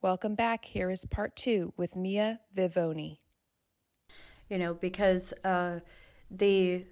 Welcome back. Here is part two with Mia Vivone. You know, because uh, the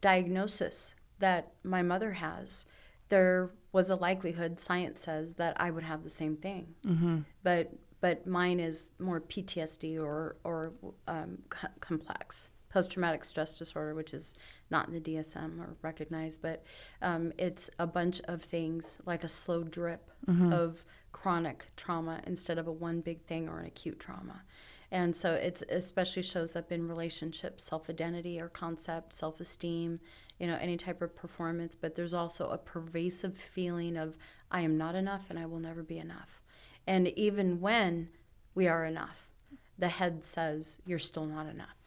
diagnosis that my mother has, there was a likelihood, science says, that I would have the same thing. Mm-hmm. But but mine is more PTSD or or um, c- complex post traumatic stress disorder, which is not in the DSM or recognized, but um, it's a bunch of things like a slow drip mm-hmm. of chronic trauma instead of a one big thing or an acute trauma. And so it especially shows up in relationships, self identity or concept, self esteem, you know, any type of performance. But there's also a pervasive feeling of, I am not enough and I will never be enough. And even when we are enough, the head says, you're still not enough.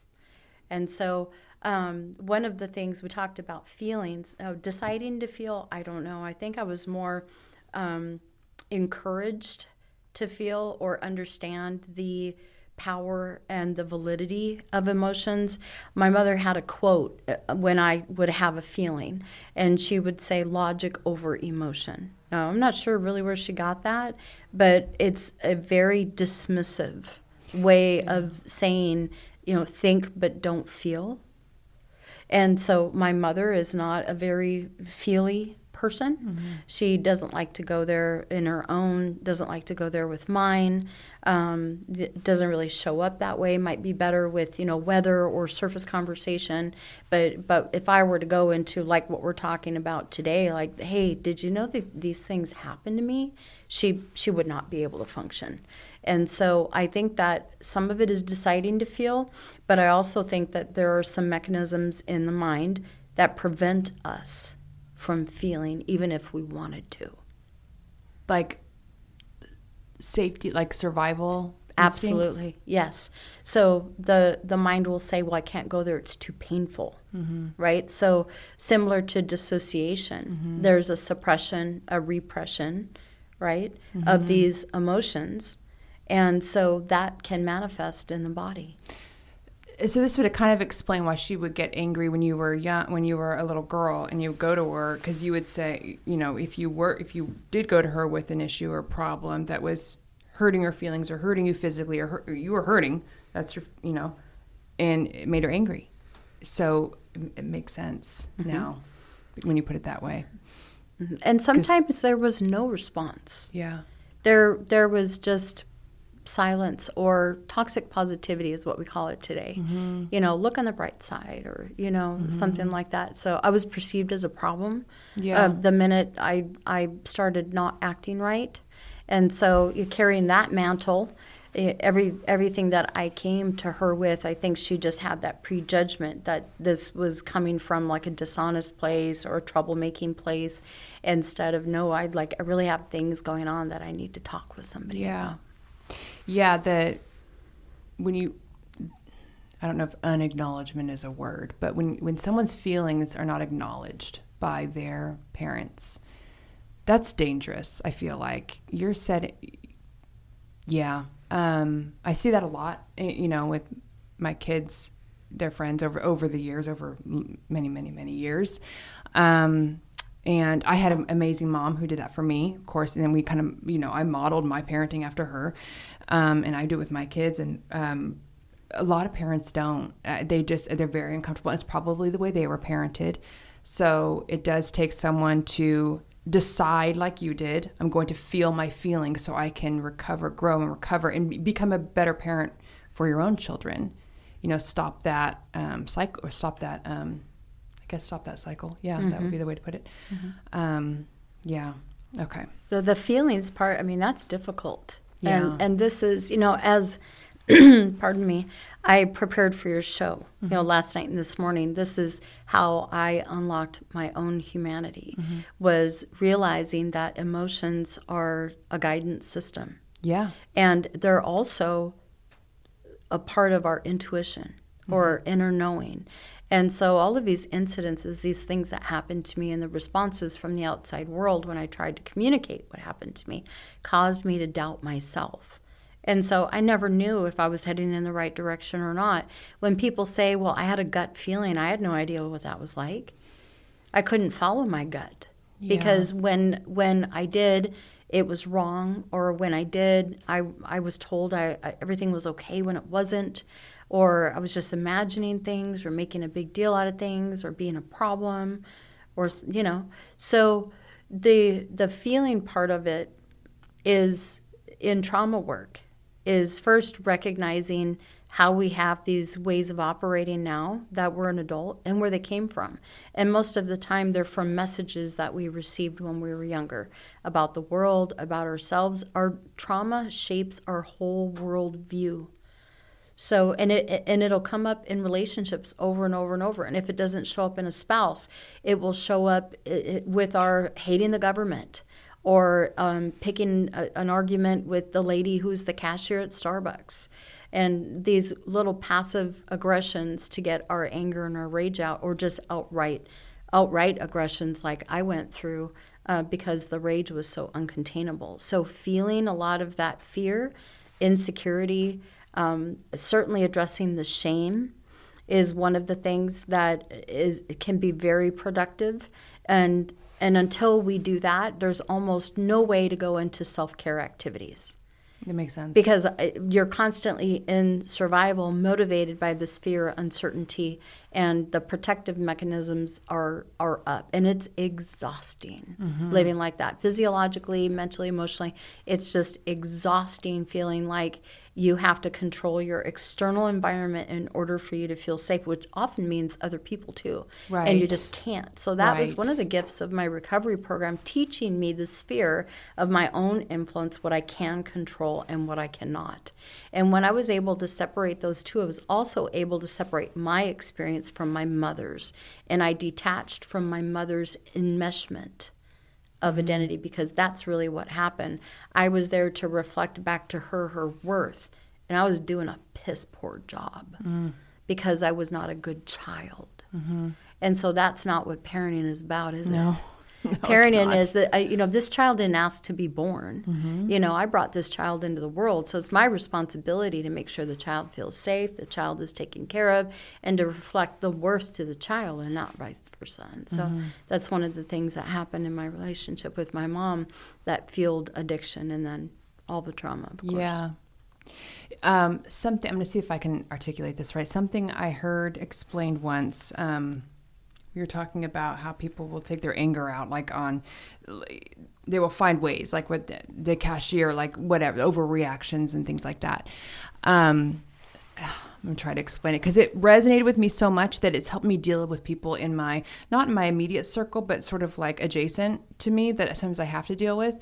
And so, um, one of the things we talked about feelings, uh, deciding to feel, I don't know. I think I was more um, encouraged to feel or understand the power and the validity of emotions. My mother had a quote uh, when I would have a feeling, and she would say, logic over emotion. Now, I'm not sure really where she got that, but it's a very dismissive way of saying you know, think but don't feel. And so my mother is not a very feely person. Mm-hmm. She doesn't like to go there in her own, doesn't like to go there with mine. Um, doesn't really show up that way. Might be better with you know weather or surface conversation. But but if I were to go into like what we're talking about today, like hey, did you know that these things happened to me? She she would not be able to function. And so I think that some of it is deciding to feel, but I also think that there are some mechanisms in the mind that prevent us from feeling, even if we wanted to. Like safety, like survival. Absolutely, instincts? yes. So the the mind will say, "Well, I can't go there; it's too painful." Mm-hmm. Right. So similar to dissociation, mm-hmm. there's a suppression, a repression, right, mm-hmm. of these emotions and so that can manifest in the body. So this would kind of explain why she would get angry when you were young, when you were a little girl, and you would go to her because you would say, you know, if you were, if you did go to her with an issue or problem that was hurting her feelings or hurting you physically or, hurt, or you were hurting, that's your, you know, and it made her angry. So it, it makes sense mm-hmm. now when you put it that way. Mm-hmm. And sometimes there was no response. Yeah. There, there was just silence or toxic positivity is what we call it today. Mm-hmm. You know, look on the bright side or, you know, mm-hmm. something like that. So I was perceived as a problem yeah. Uh, the minute I, I started not acting right. And so you're carrying that mantle. Every everything that I came to her with, I think she just had that prejudgment that this was coming from like a dishonest place or a troublemaking place, instead of no, I'd like I really have things going on that I need to talk with somebody yeah. about. Yeah, that when you I don't know if unacknowledgement is a word, but when when someone's feelings are not acknowledged by their parents, that's dangerous. I feel like you're said. Yeah, um, I see that a lot. Eh, you know, with my kids, their friends over over the years, over many, many, many years. Um, and I had an amazing mom who did that for me, of course. And then we kind of, you know, I modeled my parenting after her um, and I do it with my kids. And um, a lot of parents don't. Uh, they just they're very uncomfortable. It's probably the way they were parented. So it does take someone to decide, like you did, I'm going to feel my feelings so I can recover, grow, and recover, and become a better parent for your own children. You know, stop that um, cycle or stop that. Um, I guess stop that cycle. Yeah, mm-hmm. that would mm-hmm. be the way to put it. Mm-hmm. Um, yeah. Okay. So the feelings part, I mean, that's difficult yeah. And and this is, you know, as pardon me, I prepared for your show, mm-hmm. you know, mm-hmm. last night and this morning. This is how I unlocked my own humanity mm-hmm. was realizing that emotions are a guidance system. Yeah. And they're also a part of our intuition mm-hmm. or inner knowing. And so all of these incidences, these things that happened to me and the responses from the outside world when I tried to communicate what happened to me caused me to doubt myself. And so I never knew if I was heading in the right direction or not. When people say, "Well, I had a gut feeling," I had no idea what that was like. I couldn't follow my gut yeah. because when when I did, it was wrong, or when I did, I, I was told I, I, everything was okay when it wasn't, or I was just imagining things, or making a big deal out of things, or being a problem, or you know. So the the feeling part of it is in trauma work is first recognizing how we have these ways of operating now that we're an adult and where they came from. And most of the time, they're from messages that we received when we were younger about the world, about ourselves. Our trauma shapes our whole world view. So, and it and it'll come up in relationships over and over and over. And if it doesn't show up in a spouse, it will show up with our hating the government or um, picking a, an argument with the lady who's the cashier at Starbucks and these little passive aggressions to get our anger and our rage out or just outright outright aggressions like I went through uh, because the rage was so uncontainable. So feeling a lot of that fear, insecurity, um, certainly addressing the shame is one of the things that is can be very productive and and until we do that there's almost no way to go into self-care activities that makes sense. Because uh, you're constantly in survival, motivated by this fear, uncertainty, and the protective mechanisms are are up, and it's exhausting mm-hmm. living like that, physiologically, mentally, emotionally. It's just exhausting, feeling like you have to control your external environment in order for you to feel safe, which often means other people too. Right. And you just can't. So that right. was one of the gifts of my recovery program, teaching me the sphere of my own influence, what I can control and what I cannot. And when I was able to separate those two, I was also able to separate my experience from my mother's. And I detached from my mother's enmeshment of identity because that's really what happened. I was there to reflect back to her her worth, and I was doing a piss poor job mm. because I was not a good child. Mm-hmm. And so that's not what parenting is about, is no. it? No, parenting is that you know this child didn't ask to be born. Mm-hmm. you know i brought this child into the world so it's my responsibility to make sure the child feels safe the child is taken care of and to reflect the worth to the child and not vice versa. And so mm-hmm. that's one of the things that happened in my relationship with my mom that fueled addiction and then all the trauma of course. Yeah. Um, something i'm going to see if i can articulate this right. Something i heard explained once um, were talking about how people will take their anger out, like on, they will find ways, like with the, the cashier, like whatever, overreactions and things like that. Um, I'm trying to explain it because it resonated with me so much that it's helped me deal with people in my, not in my immediate circle, but sort of like adjacent to me that sometimes I have to deal with.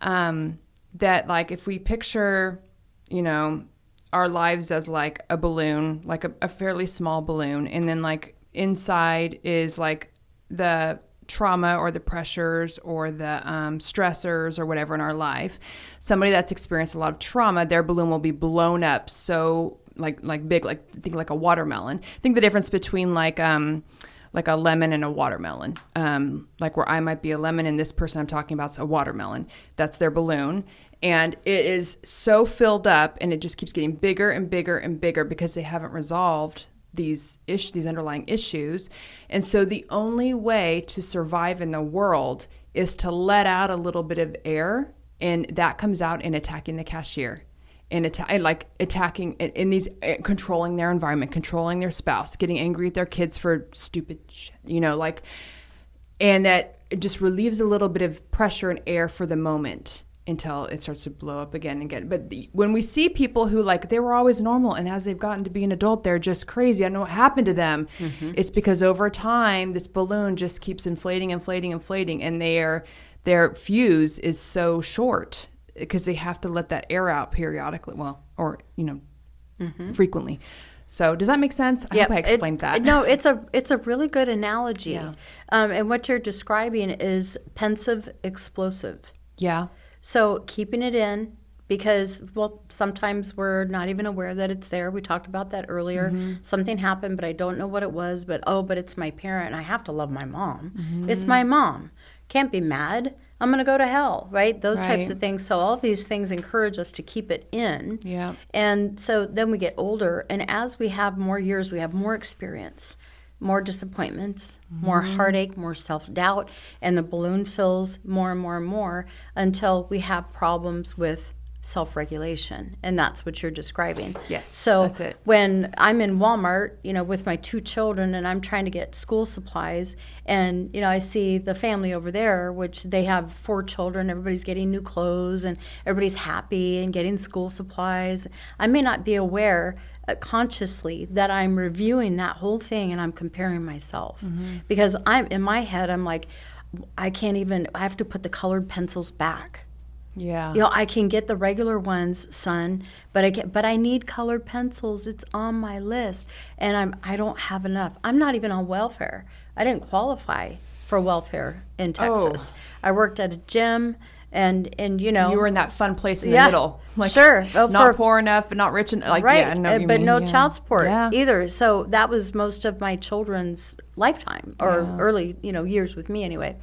Um, that, like, if we picture, you know, our lives as like a balloon, like a, a fairly small balloon, and then like inside is like the trauma or the pressures or the um, stressors or whatever in our life. Somebody that's experienced a lot of trauma, their balloon will be blown up so like like big, like think like a watermelon. Think the difference between like um like a lemon and a watermelon. Um, like where I might be a lemon and this person I'm talking about is a watermelon. That's their balloon. And it is so filled up and it just keeps getting bigger and bigger and bigger because they haven't resolved these ish these underlying issues. And so the only way to survive in the world is to let out a little bit of air and that comes out in attacking the cashier in atta- like attacking in, these uh, controlling their environment, controlling their spouse, getting angry at their kids for stupid you know, like and that just relieves a little bit of pressure and air for the moment until it starts to blow up again and again. But the, when we see people who like they were always normal and as they've gotten to be an adult, they're just crazy. I don't know what happened to them. Mm-hmm. It's because over time this balloon just keeps inflating, inflating, inflating, and their their fuse is so short because they have to let that air out periodically. Well, or you know, mm-hmm. frequently. So does that make sense? I yep. hope I explained it, that. No, it's a it's a really good analogy. Yeah. Um, and what you're describing is pensive explosive. Yeah. So keeping it in because well sometimes we're not even aware that it's there. We talked about that earlier. Mm-hmm. Something happened but I don't know what it was, but oh, but it's my parent. I have to love my mom. Mm-hmm. It's my mom. Can't be mad. I'm going to go to hell, right? Those right. types of things. So all these things encourage us to keep it in. Yeah. And so then we get older and as we have more years, we have more experience more disappointments, more mm-hmm. heartache, more self doubt, and the balloon fills more and more and more until we have problems with self regulation. And that's what you're describing. Yes, So when I'm in Walmart, you know, with my two children and I'm trying to get school supplies, and, you know, I see the family over there, which they have four children, everybody's getting new clothes and everybody's happy and getting school supplies. I may not be aware uh, consciously that I'm reviewing that whole thing and I'm comparing myself because I'm in my head, I'm like, I can't even, I have to put the colored pencils back. Yeah. You know, I can get the regular ones, son, but I get, but I need colored pencils. It's on my list, and I'm I don't have enough. I'm not even on welfare. I didn't qualify for welfare in Oh. Texas. I worked at a gym, and and you know You were in that fun place in Yeah, the middle. sure. Oh, not for- poor enough, but not rich enough. Like, right, yeah, I know what you but mean, no yeah. child support either. So that was most of my children's lifetime or early, you know, years with me anyway.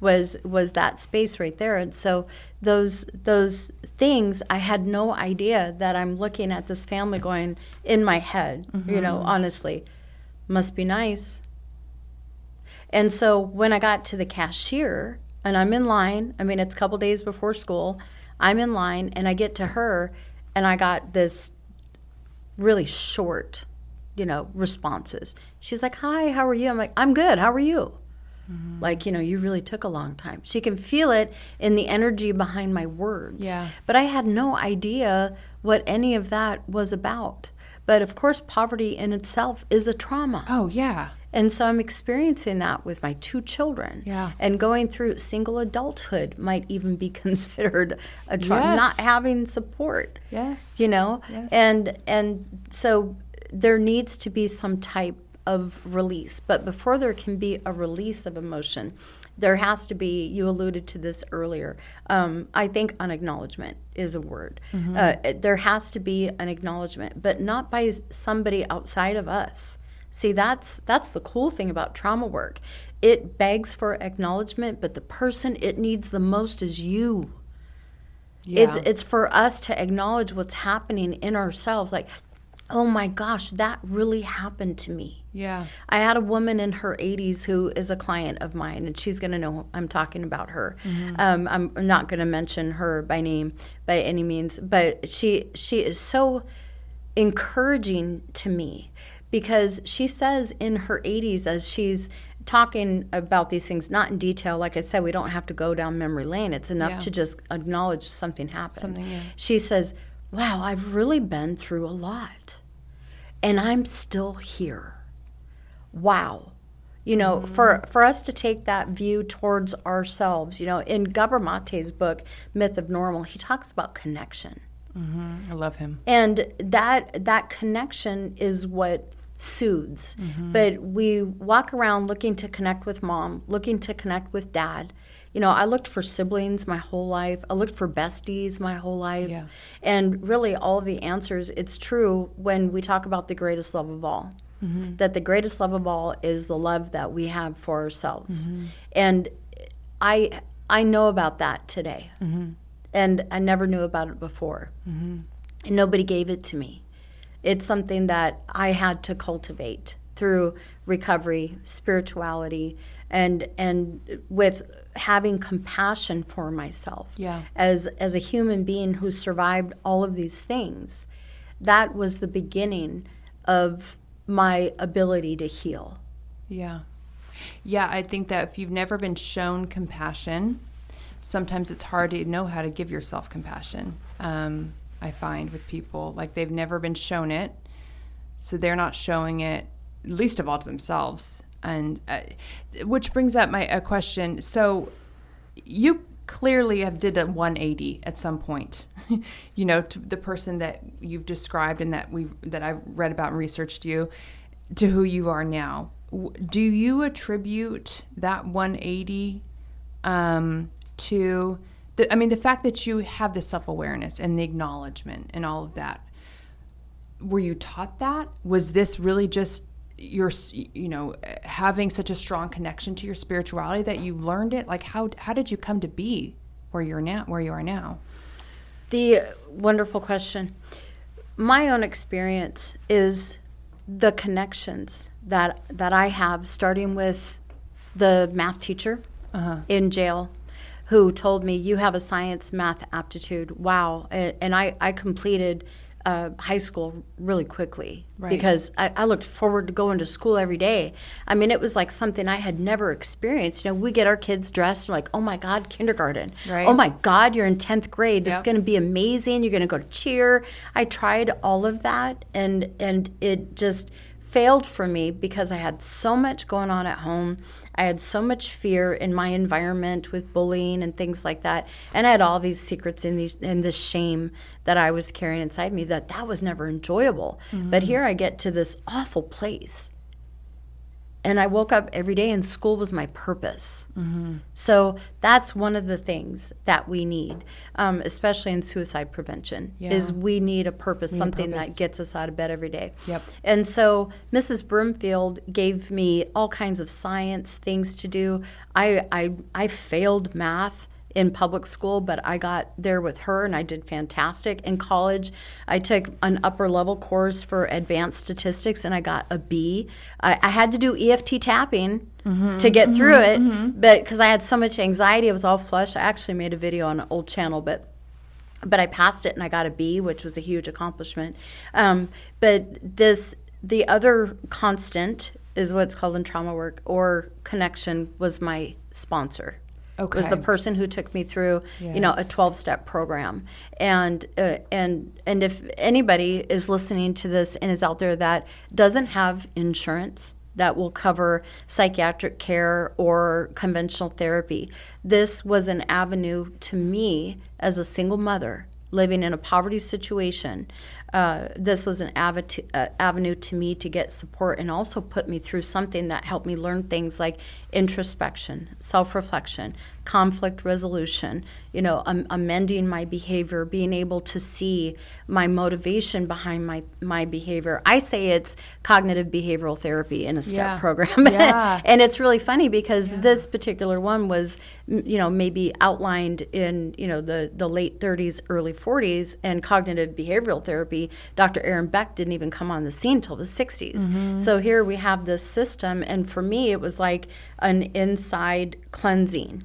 Was was that space right there, and so those those things I had no idea that I'm looking at this family going in my head. You know, Mm-hmm. honestly, must be nice. And so when I got to the cashier and I'm in line, I mean, it's a couple days before school, I'm in line and I get to her and I got this really short, you know, responses. She's like, Hi, how are you? I'm like, I'm good. How are you? Mm-hmm. Like, you know, you really took a long time. She can feel it in the energy behind my words. Yeah. But I had no idea what any of that was about. But of course, poverty in itself is a trauma. Oh, yeah. And so I'm experiencing that with my two children. Yeah. And going through single adulthood might even be considered a trauma. Yes. Not having support. Yes. You know? Yes. And and so there needs to be some type of release. But before there can be a release of emotion, there has to be, you alluded to this earlier. Um, I think unacknowledgement is a word. Uh, there has to be an acknowledgement, but not by somebody outside of us. See, that's that's the cool thing about trauma work. It begs for acknowledgement, but the person it needs the most is you. Yeah. It's it's for us to acknowledge what's happening in ourselves. Like, oh my gosh, that really happened to me. yeah. I had a woman in her 80s who is a client of mine, and she's going to know I'm talking about her. Um, I'm not going to mention her by name by any means, but she she is so encouraging to me because she says in her 80s as she's talking about these things not in detail like i said we don't have to go down memory lane. It's enough Yeah. to just acknowledge something happened. Something, yeah. she says wow i've really been through a lot and i'm still here. Wow. You know mm-hmm. for for us to take that view towards ourselves you know in Gabor Mate's book myth of normal he talks about connection. Mm-hmm. I love him. and that that connection is what soothes. Mm-hmm. But we walk around looking to connect with mom looking to connect with dad. You know i looked for siblings my whole life. I looked for besties my whole life. Yeah. and really all the answers it's true when we talk about the greatest love of all mm-hmm. that the greatest love of all is the love that we have for ourselves. Mm-hmm. And i i know about that today. And I never knew about it before. And nobody gave it to me. It's something that I had to cultivate through recovery, spirituality, and and with having compassion for myself. Yeah. As as a human being who survived all of these things, that was the beginning of my ability to heal. Yeah. Yeah, I think that if you've never been shown compassion, sometimes it's hard to know how to give yourself compassion. Um, I find with people, like they've never been shown it, so they're not showing it, least of all to themselves. And uh, which brings up my a question. So you clearly have did a 180 at some point you know to the person that you've described and that we that i've read about and researched you to who you are now do you attribute that 180 um, to the i mean the fact that you have the self-awareness and the acknowledgement and all of that were you taught that was this really just your you know having such a strong connection to your spirituality that you learned it like how how did you come to be where you're now where you are now The wonderful question. My own experience is the connections that that I have, starting with the math teacher Uh-huh. in jail, who told me you have a science math aptitude. Wow, and, and I I completed. Uh, high school really quickly Right. because I, I looked forward to going to school every day. I mean, it was like something I had never experienced. You know, we get our kids dressed and like, oh my God, kindergarten. Right. Oh my God, you're in 10th grade. This is going to be amazing. You're going to go to cheer. I tried all of that and and it just failed for me because I had so much going on at home. I had so much fear in my environment with bullying and things like that, and I had all these secrets in these and this shame that I was carrying inside me that that was never enjoyable. But mm-hmm. here I get to this awful place, and I woke up every day, and school was my purpose. So that's one of the things that we need, um, especially in suicide prevention, is we need a purpose, need a something purpose. that gets us out of bed every day. Yep. And so Mrs. Broomfield gave me all kinds of science things to do. I I, I failed math in public school, but I got there with her and I did fantastic. In college, I took an upper level course for advanced statistics and I got a B. I, I had to do EFT tapping mm-hmm, to get mm-hmm, through it, mm-hmm. but because I had so much anxiety, I was all flushed. I actually made a video on an old channel, but but I passed it and I got a B, which was a huge accomplishment. Um, but this, the other constant is what's called in trauma work or connection was my sponsor. Was the person who took me through, you know, a twelve step program, and uh, and and if anybody is listening to this and is out there that doesn't have insurance that will cover psychiatric care or conventional therapy, this was an avenue to me as a single mother living in a poverty situation. Uh, this was an avenue, uh, avenue to me to get support and also put me through something that helped me learn things like introspection, self reflection, conflict resolution, you know, am- amending my behavior, being able to see my motivation behind my, my behavior. I say it's cognitive behavioral therapy in a step Yeah. program. Yeah. and it's really funny because this particular one was, you know, maybe outlined in, you know, the, the late 30s, early 40s, and cognitive behavioral therapy, Dr. Aaron Beck didn't even come on the scene till the 60s. Mm-hmm. So here we have this system, and for me, it was like an inside cleansing.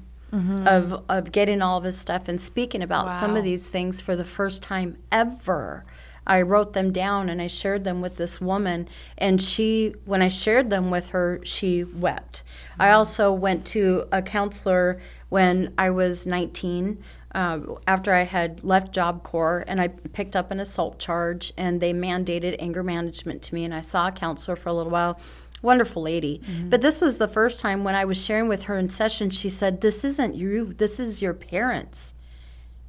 Of, of getting all of his stuff and speaking about some of these things for the first time ever. I wrote them down and I shared them with this woman. And she, when I shared them with her, she wept. I also went to a counselor when I was 19. Uh, after I had left Job Corps and I picked up an assault charge, and they mandated anger management to me, and I saw a counselor for a little while wonderful lady. Mm-hmm. But this was the first time when I was sharing with her in session, she said, This isn't you, this is your parents.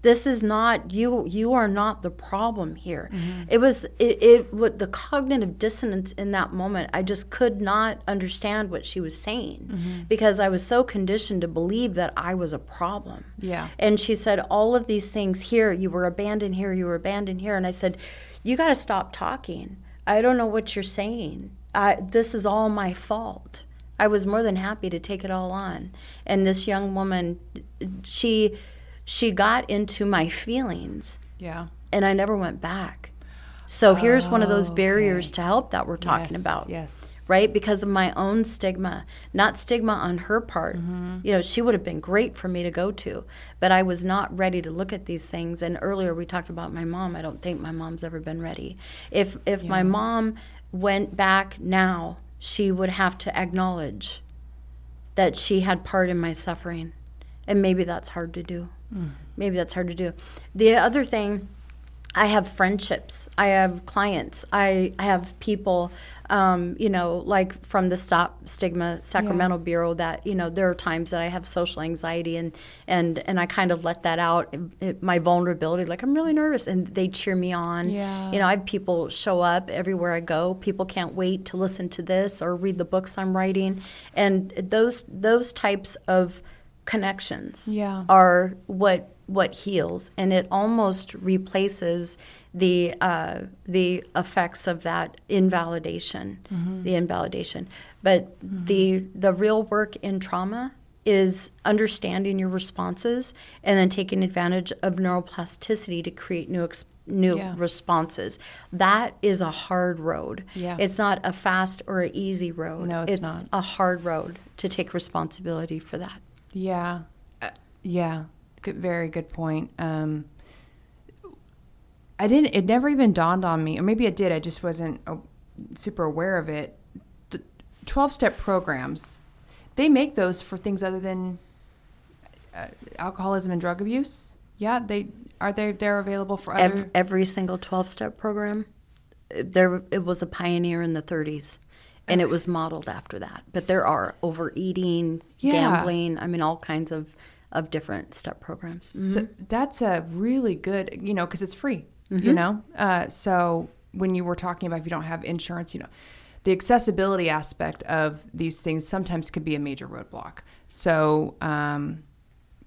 This is not you. You are not the problem here. Mm-hmm. It was it, it. What the cognitive dissonance in that moment, I just could not understand what she was saying mm-hmm. because I was so conditioned to believe that I was a problem. Yeah. And she said, All of these things here, you were abandoned here, you were abandoned here. And I said, You got to stop talking. I don't know what you're saying. I, this is all my fault. I was more than happy to take it all on. And this young woman, she, she got into my feelings, Yeah. and I never went back. So here's one of those barriers Okay. to help that we're talking Yes, about Yes. right? Because of my own stigma, not stigma on her part. Mm-hmm. You know, she would have been great for me to go to, but I was not ready to look at these things. And earlier we talked about my mom. I don't think my mom's ever been ready. If if my mom went back now, she would have to acknowledge that she had part in my suffering. And maybe that's hard to do. Mm. Maybe that's hard to do. The other thing I have friendships. I have clients. I, I have people, um, you know, like from the Stop Stigma Sacramento Bureau. That you know, there are times that I have social anxiety, and and and I kind of let that out, it- my vulnerability. Like I'm really nervous, and they cheer me on. Yeah. You know, I have people show up everywhere I go. People can't wait to listen to this or read the books I'm writing, and those those types of connections Yeah. are what what heals, and it almost replaces the uh, the effects of that invalidation, the invalidation. But the the real work in trauma is understanding your responses and then taking advantage of neuroplasticity to create new new Yeah. responses. That is a hard road. Yeah. It's not a fast or an easy road. No, it's not. a hard road to take responsibility for that. Yeah, uh, yeah, good, very good point. Um, I didn't. It never even dawned on me, or maybe it did. I just wasn't uh, super aware of it. The twelve-step programs, they make those for things other than uh, alcoholism and drug abuse. Yeah, they are. They they're available for other. Every, every single 12 step program, there it was a pioneer in the 30s. And it was modeled after that. But there are overeating, Yeah. gambling, I mean, all kinds of, of different step programs. So that's a really good, you know, because it's free, you Mm-hmm. know. Uh, so when you were talking about if you don't have insurance, you know, the accessibility aspect of these things sometimes could be a major roadblock. So um,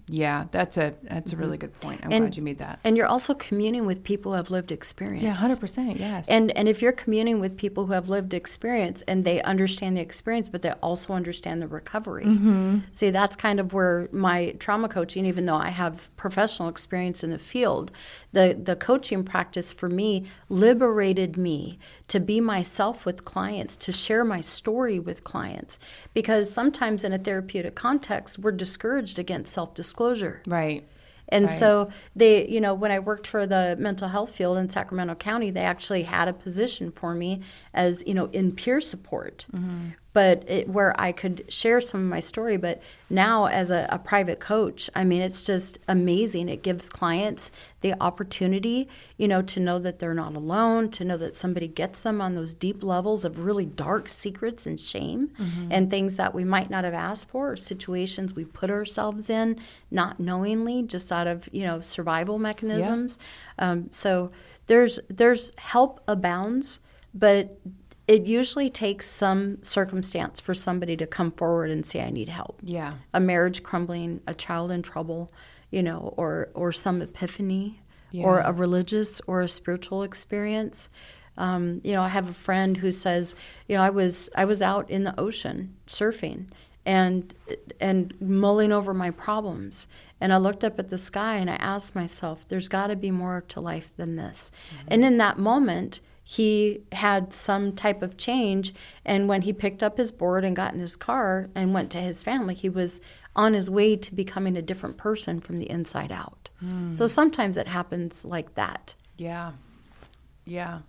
yeah, that's a that's a really good point. I'm Mm-hmm. And- glad you made that. And you're also communing with people who have lived experience. Yeah, hundred percent. Yes. And and if you're communing with people who have lived experience and they understand the experience, but they also understand the recovery. Mm-hmm. See, that's kind of where my trauma coaching, even though I have professional experience in the field, the the coaching practice for me liberated me to be myself with clients, to share my story with clients, because sometimes in a therapeutic context, we're discouraged against self disclosure. right. And Right. so they, you know, when I worked for the mental health field in Sacramento County, they actually had a position for me as, you know, in peer support. Mm-hmm. But it, where I could share some of my story. But now, as a, a private coach, I mean, it's just amazing. It gives clients the opportunity, you know, to know that they're not alone, to know that somebody gets them on those deep levels of really dark secrets and shame Mm-hmm. and things that we might not have asked for, or situations we put ourselves in not knowingly, just out of you know survival mechanisms. Um, so there's there's help abounds, but it usually takes some circumstance for somebody to come forward and say, "I need help." Yeah. A marriage crumbling, a child in trouble, you know, or or some epiphany, or a religious or a spiritual experience. Um, you know, I have a friend who says, you know, I was I was out in the ocean surfing and and mulling over my problems, and I looked up at the sky and I asked myself, "There's got to be more to life than this." And in that moment, he had some type of change, and when he picked up his board and got in his car and went to his family, he was on his way to becoming a different person from the inside out. Hmm. So sometimes it happens like that. Yeah. Yeah.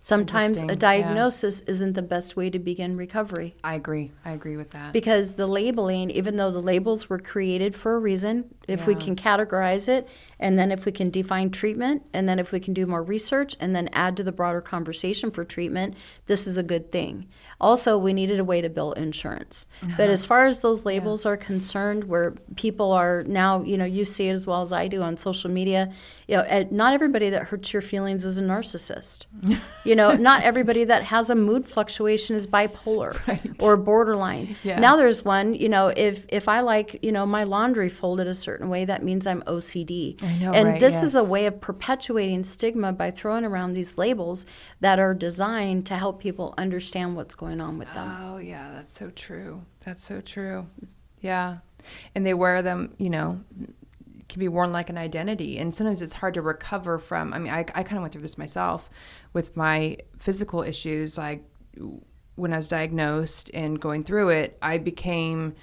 Sometimes a Interesting, yeah. diagnosis isn't the best way to begin recovery I agree. I agree with that. because the labeling, even though the labels were created for a reason, if we can categorize it and then if we can define treatment and then if we can do more research and then add to the broader conversation for treatment, this is a good thing. Also, we needed a way to bill insurance. Uh-huh. But as far as those labels are concerned, where people are now, you know, you see it as well as I do on social media, you know, not everybody that hurts your feelings is a narcissist. you know, not everybody that has a mood fluctuation is bipolar Right. or borderline. Yeah. Now there's one, you know, if if I like, you know, my laundry folded a certain way, that means I'm OCD. I know, and right? this is a way of perpetuating stigma by throwing around these labels that are designed to help people understand what's going on with them. Oh yeah, that's so true. That's so true. Yeah, and they wear them. You know, can be worn like an identity, and sometimes it's hard to recover from. I mean, I, I kind of went through this myself with my physical issues. Like when I was diagnosed and going through it, I became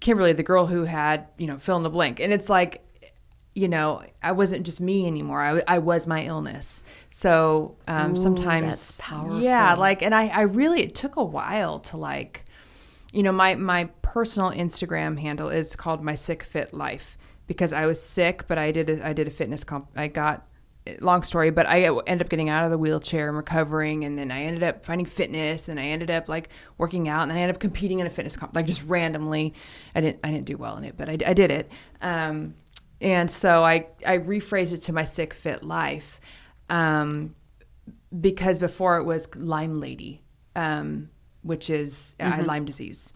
Kimberly, the girl who had you know fill in the blank, and it's like you know, I wasn't just me anymore. I, I was my illness. So um, Ooh, sometimes, that's powerful. yeah, like, and I, I really, it took a while to like, you know, my my personal Instagram handle is called my sick fit life because I was sick, but I did a, I did a fitness comp. I got long story, but I ended up getting out of the wheelchair and recovering, and then I ended up finding fitness, and I ended up like working out, and then I ended up competing in a fitness comp, like just randomly. I didn't I didn't do well in it, but I, I did it. Um, and so I I rephrased it to my sick fit life, um, because before it was Lyme lady, um, which is I had Lyme disease.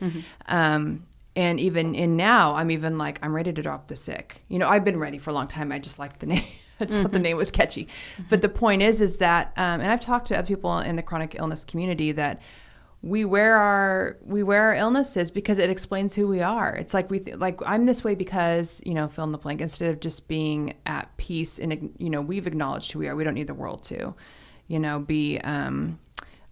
Um, and even in now, I'm even like I'm ready to drop the sick. You know, I've been ready for a long time. I just liked the name. I just thought the name was catchy. But the point is, is that, um, and I've talked to other people in the chronic illness community that we wear our we wear our illnesses because it explains who we are. It's like we th- like I'm this way because you know fill in the blank instead of just being at peace and you know we've acknowledged who we are. We don't need the world to, you know, be um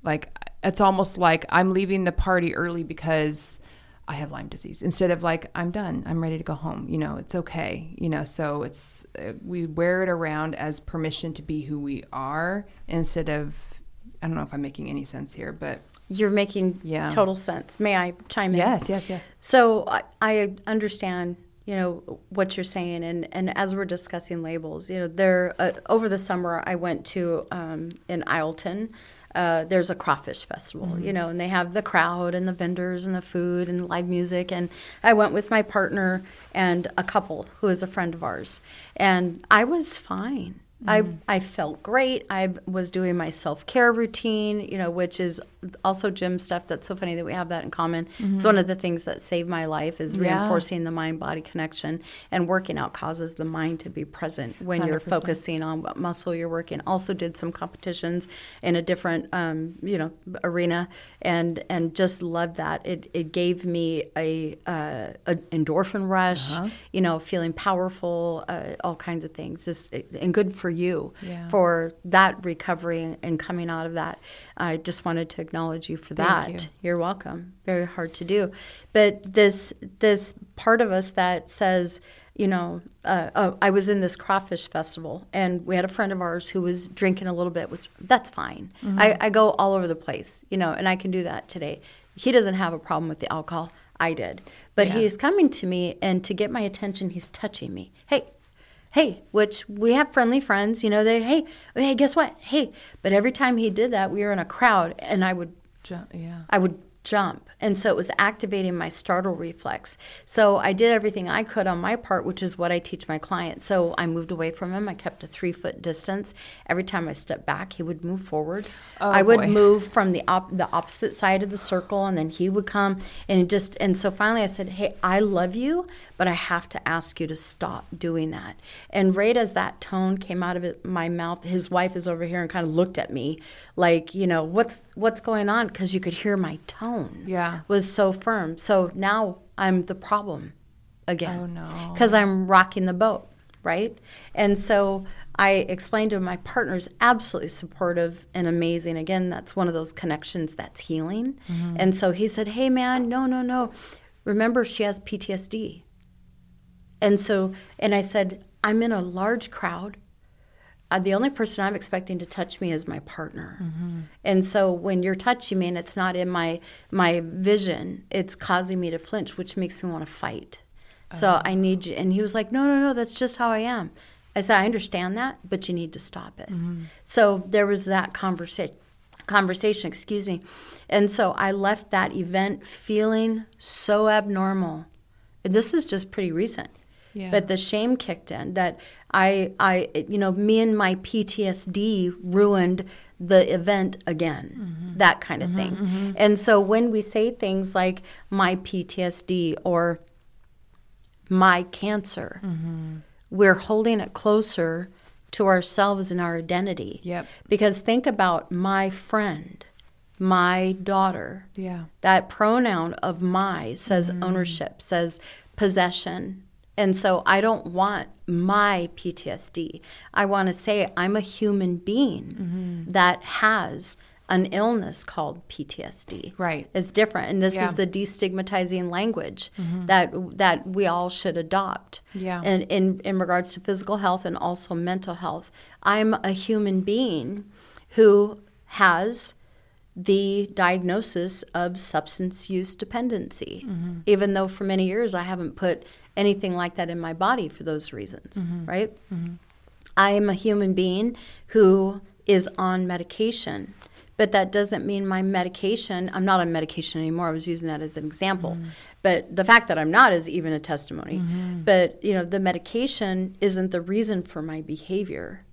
like it's almost like I'm leaving the party early because I have Lyme disease instead of like I'm done. I'm ready to go home. You know, it's okay. You know, so it's we wear it around as permission to be who we are instead of I don't know if I'm making any sense here, but You're making Yeah. total sense. May I chime in? yes, yes, yes. So I, I understand, you know, what you're saying, and, and as we're discussing labels, you know, there uh, over the summer I went to um, in Isleton. Uh, there's a crawfish festival, you know, and they have the crowd and the vendors and the food and live music. And I went with my partner and a couple who is a friend of ours, and I was fine. I, I felt great. I was doing my self care routine, you know, which is also gym stuff. That's so funny that we have that in common. It's one of the things that saved my life is Yeah. reinforcing the mind body connection. And working out causes the mind to be present when you are focusing on what muscle you're working. Also, did some competitions in a different, um, you know, arena, and and just loved that. It it gave me a, uh, a endorphin rush, Uh-huh. you know, feeling powerful, uh, all kinds of things. Just and good for you Yeah. for that recovery and coming out of that. I just wanted to acknowledge you for that. Thank you. You're welcome. Very hard to do, but this this part of us that says, you know, uh, oh, I was in this crawfish festival, and we had a friend of ours who was drinking a little bit, which that's fine. I, I go all over the place, you know, and I can do that today. He doesn't have a problem with the alcohol. I did, but Yeah. he's coming to me, and to get my attention, he's touching me. Hey, hey, which we have friendly friends, you know, they, hey, hey, guess what? Hey, but every time he did that, we were in a crowd and I would, yeah. I would jump. And so it was activating my startle reflex. So I did everything I could on my part, which is what I teach my clients. So I moved away from him. I kept a three foot distance. Every time I stepped back, he would move forward. Oh, I would boy. move from the op- the opposite side of the circle, and then he would come and it just. And so finally, I said, "Hey, I love you, but I have to ask you to stop doing that." And right as that tone came out of it, my mouth, his wife is over here and kind of looked at me like, you know, what's what's going on? Because you could hear my tone Yeah. was so firm. So now I'm the problem again. Oh, no. Because I'm rocking the boat, right? And so I explained to him my partner's absolutely supportive and amazing. Again, that's one of those connections that's healing. Mm-hmm. And so he said, Hey, man, no, no, no. Remember, she has PTSD. And so, and I said, I'm in a large crowd. Uh, the only person I'm expecting to touch me is my partner. Mm-hmm. And so when you're touching me and it's not in my my vision, it's causing me to flinch, which makes me want to fight. So uh-huh. I need you. And he was like, No, no, no, that's just how I am. I said, I understand that, but you need to stop it. Mm-hmm. So there was that conversation conversation, excuse me. And so I left that event feeling so abnormal. And this was just pretty recent. Yeah. But the shame kicked in that I I you know, me and my PTSD ruined the event again. Mm-hmm. That kind of mm-hmm, thing. Mm-hmm. And so when we say things like my PTSD or my cancer, we're holding it closer to ourselves and our identity. Yep. Because think about my friend, my daughter. Yeah. That pronoun of my says ownership, says possession. And so I don't want my PTSD. I want to say I'm a human being mm-hmm. that has an illness called PTSD. Right. It's different. And this Yeah. is the destigmatizing language mm-hmm. that that we all should adopt. Yeah. And in, in regards to physical health and also mental health. I'm a human being who has the diagnosis of substance use dependency, mm-hmm. even though for many years I haven't put anything like that in my body for those reasons, mm-hmm. right? Mm-hmm. I am a human being who is on medication, but that doesn't mean my medication, I'm not on medication anymore. I was using that as an example. Mm-hmm. But the fact that I'm not is even a testimony. But, you know, the medication isn't the reason for my behavior.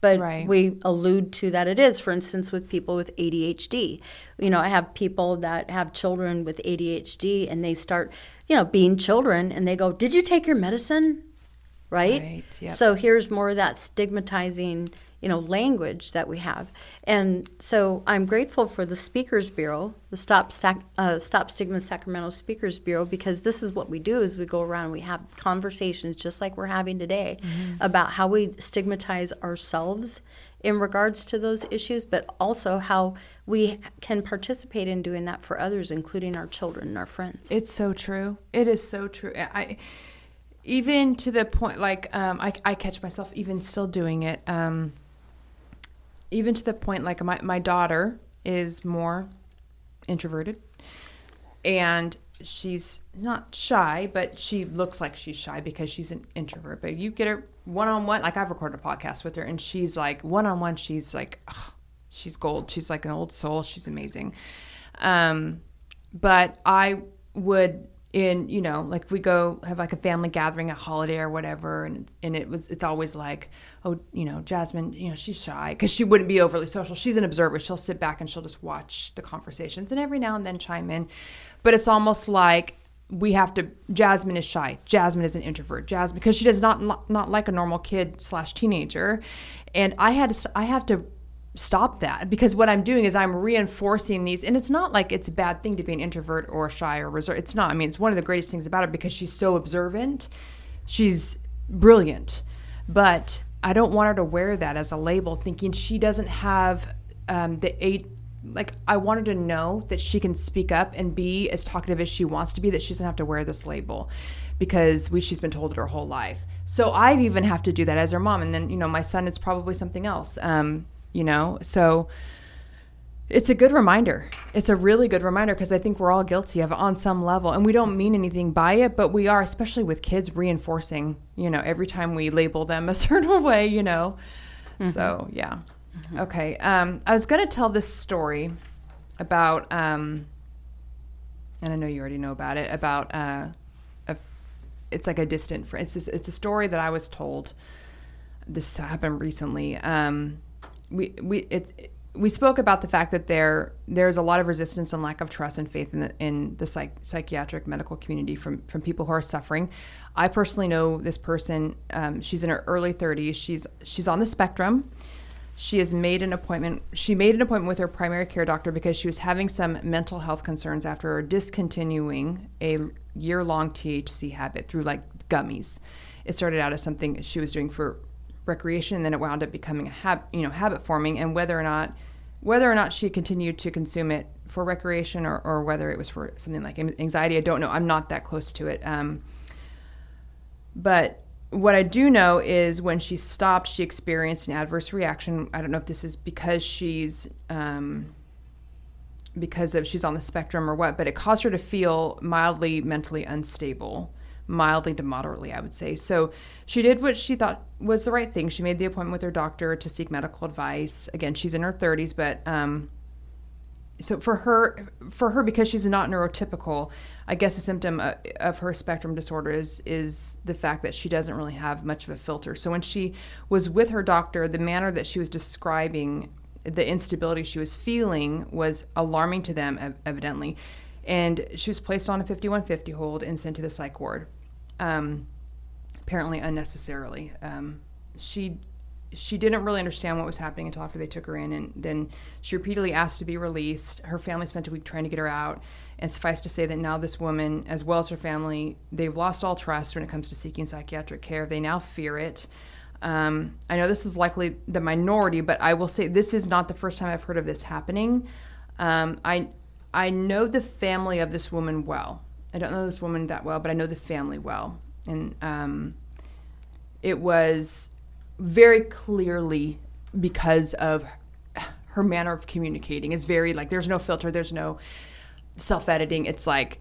But Right. we allude to that it is. For instance, with people with ADHD, you know, I have people that have children with ADHD and they start, you know, being children and they go, Did you take your medicine? Right? Right, yep. So here's more of that stigmatizing, you know, language that we have. And so I'm grateful for the Speakers Bureau, the Stop, Stack, uh, Stop Stigma Sacramento Speakers Bureau, because this is what we do is we go around and we have conversations just like we're having today mm-hmm. about how we stigmatize ourselves in regards to those issues, but also how we can participate in doing that for others, including our children and our friends. It's so true. It is so true. I even to the point like um, I, I catch myself even still doing it. Um, even to the point like my, my daughter is more introverted and she's not shy, but she looks like she's shy because she's an introvert. But you get her one on one, like I've recorded a podcast with her, and she's like one on one, she's like, she's gold. She's like an old soul. She's amazing. Um, but I would in you know like we go have like a family gathering a holiday or whatever and and it was it's always like oh you know jasmine you know she's shy because she wouldn't be overly social she's an observer she'll sit back and she'll just watch the conversations and every now and then chime in but it's almost like we have to jasmine is shy. Jasmine is an introvert. Jasmine because she does not not, like a normal kid slash teenager. And i had to i have to stop that because what I'm doing is I'm reinforcing these. And it's not like it's a bad thing to be an introvert or shy or reserved it's not. I mean it's one of the greatest things about her because she's so observant. She's brilliant. But I don't want her to wear that as a label thinking she doesn't have um, the eight like I wanted to know that she can speak up and be as talkative as she wants to be that she doesn't have to wear this label because we, she's been told it her whole life so I even have to do that as her mom and then you know my son it's probably something else um, you know? So it's a good reminder. It's a really good reminder because I think we're all guilty of on some level and we don't mean anything by it, but we are, especially with kids, reinforcing, you know, every time we label them a certain way, you know? Mm-hmm. So, yeah. Mm-hmm. Okay. Um, I was going to tell this story about, um, and I know you already know about it, about, uh, a, it's like a distant friend. It's, it's a story that I was told. This happened recently. Um, we we it, we spoke about the fact that there there's a lot of resistance and lack of trust and faith in the, in the psych, psychiatric medical community from from people who are suffering. I personally know this person. Um, she's in her early 30s. She's she's on the spectrum. She has made an appointment. She made an appointment with her primary care doctor because she was having some mental health concerns after discontinuing a year long THC habit through like gummies. It started out as something she was doing for recreation, and then it wound up becoming a hab- you know habit forming. And whether or not whether or not she continued to consume it for recreation or, or whether it was for something like anxiety, I don't know. I'm not that close to it. Um, but what I do know is when she stopped, she experienced an adverse reaction. I don't know if this is because she's um, because of she's on the spectrum or what, but it caused her to feel mildly mentally unstable mildly to moderately, I would say. So she did what she thought was the right thing. She made the appointment with her doctor to seek medical advice. Again, she's in her 30s, but um, so for her, for her because she's not neurotypical, I guess a symptom uh, of her spectrum disorder is is the fact that she doesn't really have much of a filter. So when she was with her doctor, the manner that she was describing the instability she was feeling was alarming to them, evidently. And she was placed on a 5150 hold and sent to the psych ward um, apparently unnecessarily. Um, she she didn't really understand what was happening until after they took her in and then she repeatedly asked to be released. Her family spent a week trying to get her out and suffice to say that now this woman as well as her family they've lost all trust when it comes to seeking psychiatric care they now fear it um, i know this is likely the minority but i will say this is not the first time i've heard of this happening um, I I know the family of this woman well. I don't know this woman that well, but I know the family well. And um, it was very clearly because of her manner of communicating is very like there's no filter, there's no self editing. It's like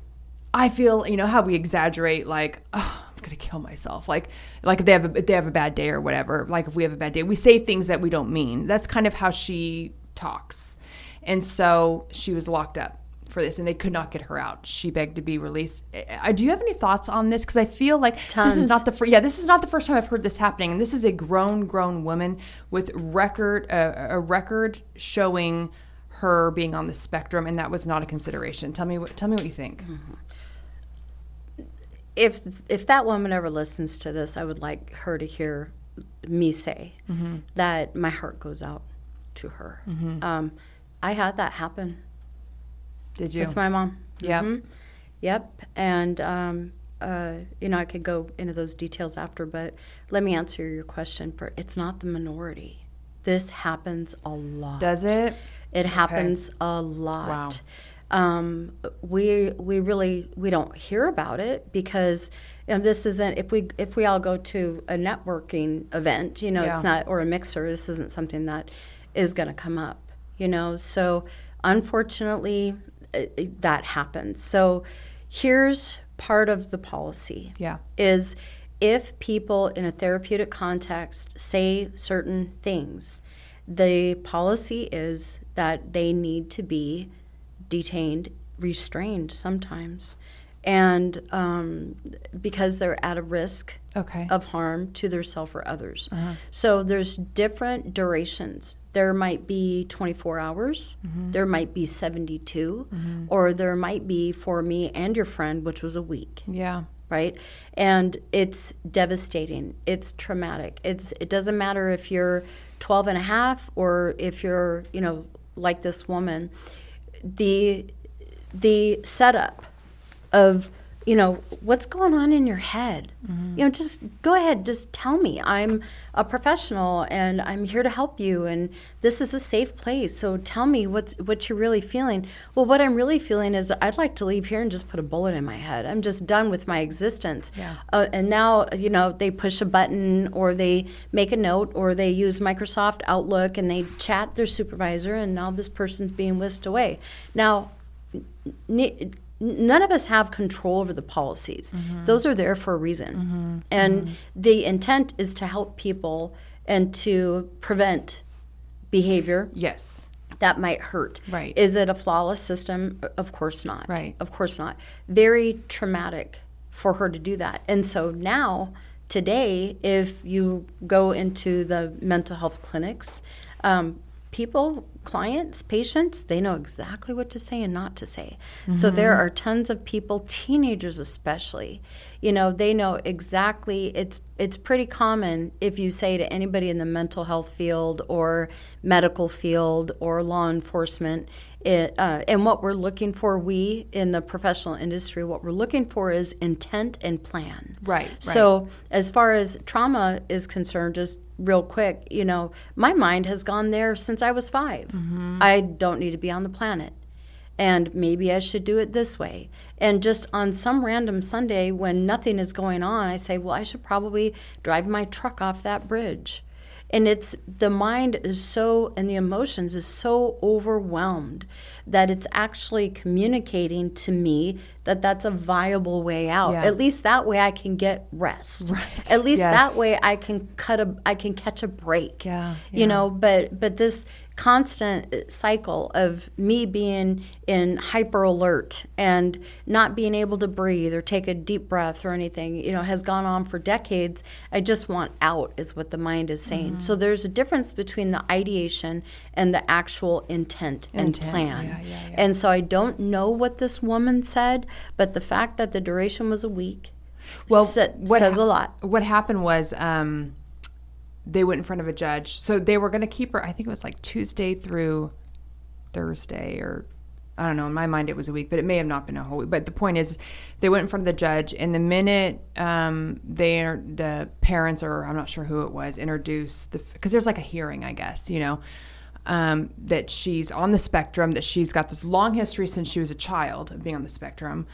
I feel, you know, how we exaggerate like, oh, I'm gonna kill myself. Like like if they have a, if they have a bad day or whatever. Like if we have a bad day, we say things that we don't mean. That's kind of how she talks. And so she was locked up for this and they could not get her out. She begged to be released. Do you have any thoughts on this? Because I feel like Tons. this is not the first. Yeah, this is not the first time I've heard this happening. And this is a grown, grown woman with record uh, a record showing her being on the spectrum, and that was not a consideration. Tell me what. Tell me what you think. Mm-hmm. If if that woman ever listens to this, I would like her to hear me say that my heart goes out to her. Um, I had that happen Did you? with my mom. Yep. Mhm. Yep. And, um, uh, you know, I could go into those details after, but let me answer your question. For it's not the minority. This happens a lot. Does it? It happens a lot. Wow. Um, we we really we don't hear about it because you know, this isn't if we if we all go to a networking event, you know, it's not or a mixer. This isn't something that is going to come up. You know, so unfortunately, uh, that happens. So here's part of the policy Yeah. is if people in a therapeutic context say certain things, the policy is that they need to be detained, restrained sometimes, and um, because they're at a risk Okay. of harm to themselves or others. Uh-huh. So there's different durations. There might be 24 hours, mm-hmm. there might be 72, mm-hmm. or there might be for me and your friend, which was a week. Yeah. right? And it's devastating. It's traumatic. It's it doesn't matter if you're 12 and a half or if you're you know like this woman the the setup of you know what's going on in your head? You know just go ahead just tell me. I'm a professional and i'm here to help you and this is a safe place. So tell me what's what you're really feeling. Well what i'm really feeling is i'd like to leave here and just put a bullet in my head. I'm just done with my existence. Yeah. uh, and now you know they push a button or they make a note or they use microsoft outlook and they chat their supervisor and now this person's being whisked away. Now ne- none of us have control over the policies. Mm-hmm. Those are there for a reason. Mm-hmm. And mm-hmm. the intent is to help people and to prevent behavior Yes. that might hurt. Right. Is it a flawless system? Of course not. Right. Of course not. Very traumatic for her to do that. And so now, today, if you go into the mental health clinics, um, people, clients, patients, they know exactly what to say and not to say. So Mm-hmm. there are tons of people, teenagers especially, you know, they know exactly. It's it's pretty common if you say to anybody in the mental health field or medical field or law enforcement. It, uh, and what we're looking for, we in the professional industry, what we're looking for is intent and plan. Right, right. So, as far as trauma is concerned, just real quick, you know, my mind has gone there since I was 5 Mm-hmm. I don't need to be on the planet. And maybe I should do it this way. And just on some random Sunday when nothing is going on, I say, well, I should probably drive my truck off that bridge. And it's the mind is so, and the emotions is so overwhelmed that it's actually communicating to me that that's a viable way out. Yeah. At least that way I can get rest. Right. At least Yes. that way I can cut a, I can catch a break. Yeah, You know, but but this constant cycle of me being in hyper alert and not being able to breathe or take a deep breath or anything, you know, has gone on for decades. I just want out is what the mind is saying. Mm-hmm. So there's a difference between the ideation and the actual intent, and plan. yeah, yeah, yeah. And so I don't know what this woman said, but the fact that the duration was a week Well, sa- what says a lot. What happened was um, they went in front of a judge. So they were going to keep her, I think it was like Tuesday through Thursday or I don't know. In my mind, it was a week, but it may have not been a whole week. But the point is, they went in front of the judge, and the minute um, they, the parents, or I'm not sure who it was, introduced the, because there's like a hearing, I guess, you know, um, that she's on the spectrum, that she's got this long history since she was a child of being on the spectrum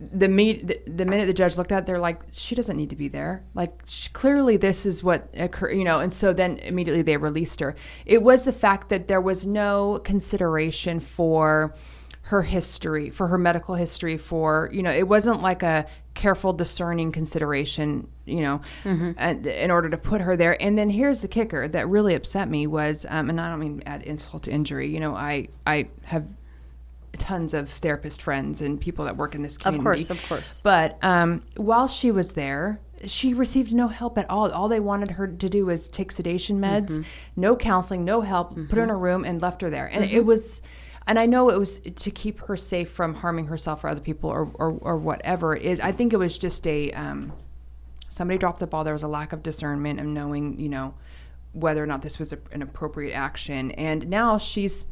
the, meet, the the minute the judge looked at it, they're like she doesn't need to be there. Like sh- clearly this is what occurred you know and so then immediately they released her. It was the fact that there was no consideration for her history for her medical history for you know it wasn't like a careful discerning consideration you know and, in order to put her there. And then here's the kicker that really upset me was um, and i don't mean add insult to injury you know i i have tons of therapist friends and people that work in this community. Of course, of course. But um, while she was there, she received no help at all. All they wanted her to do was take sedation meds, Mm-hmm. no counseling, no help, put her in a room and left her there. And Mm-hmm. it was, and I know it was to keep her safe from harming herself or other people or, or, or whatever it is. I think it was just a, um, somebody dropped the ball. There was a lack of discernment of knowing, you know, whether or not this was a, an appropriate action. And now she's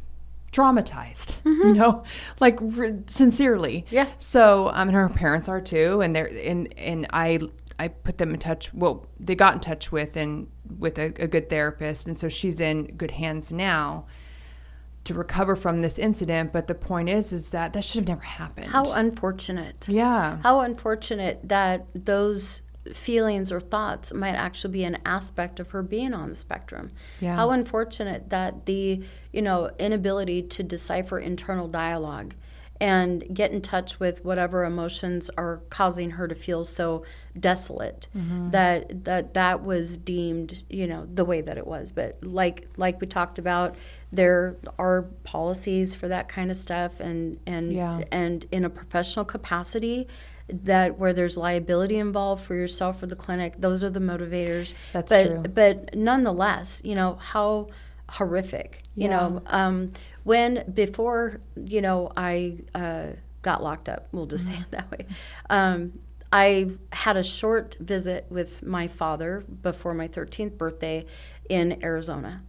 traumatized, you know, like r- sincerely. Yeah. So, um, and her parents are too, and they're and and I I put them in touch. Well, they got in touch with and with a, a good therapist, and so she's in good hands now to recover from this incident. But the point is, is that that should have never happened. How unfortunate. Yeah. How unfortunate that those feelings or thoughts might actually be an aspect of her being on the spectrum. Yeah. How unfortunate that the, you know, inability to decipher internal dialogue and get in touch with whatever emotions are causing her to feel so desolate mm-hmm. that that that was deemed you know the way that it was but like like we talked about there are policies for that kind of stuff and and Yeah. and in a professional capacity that where there's liability involved for yourself or the clinic those are the motivators. That's but true. but nonetheless you know how horrific you know um, when before you know i uh, got locked up we'll just say it that way um, i had a short visit with my father before my 13th birthday in arizona.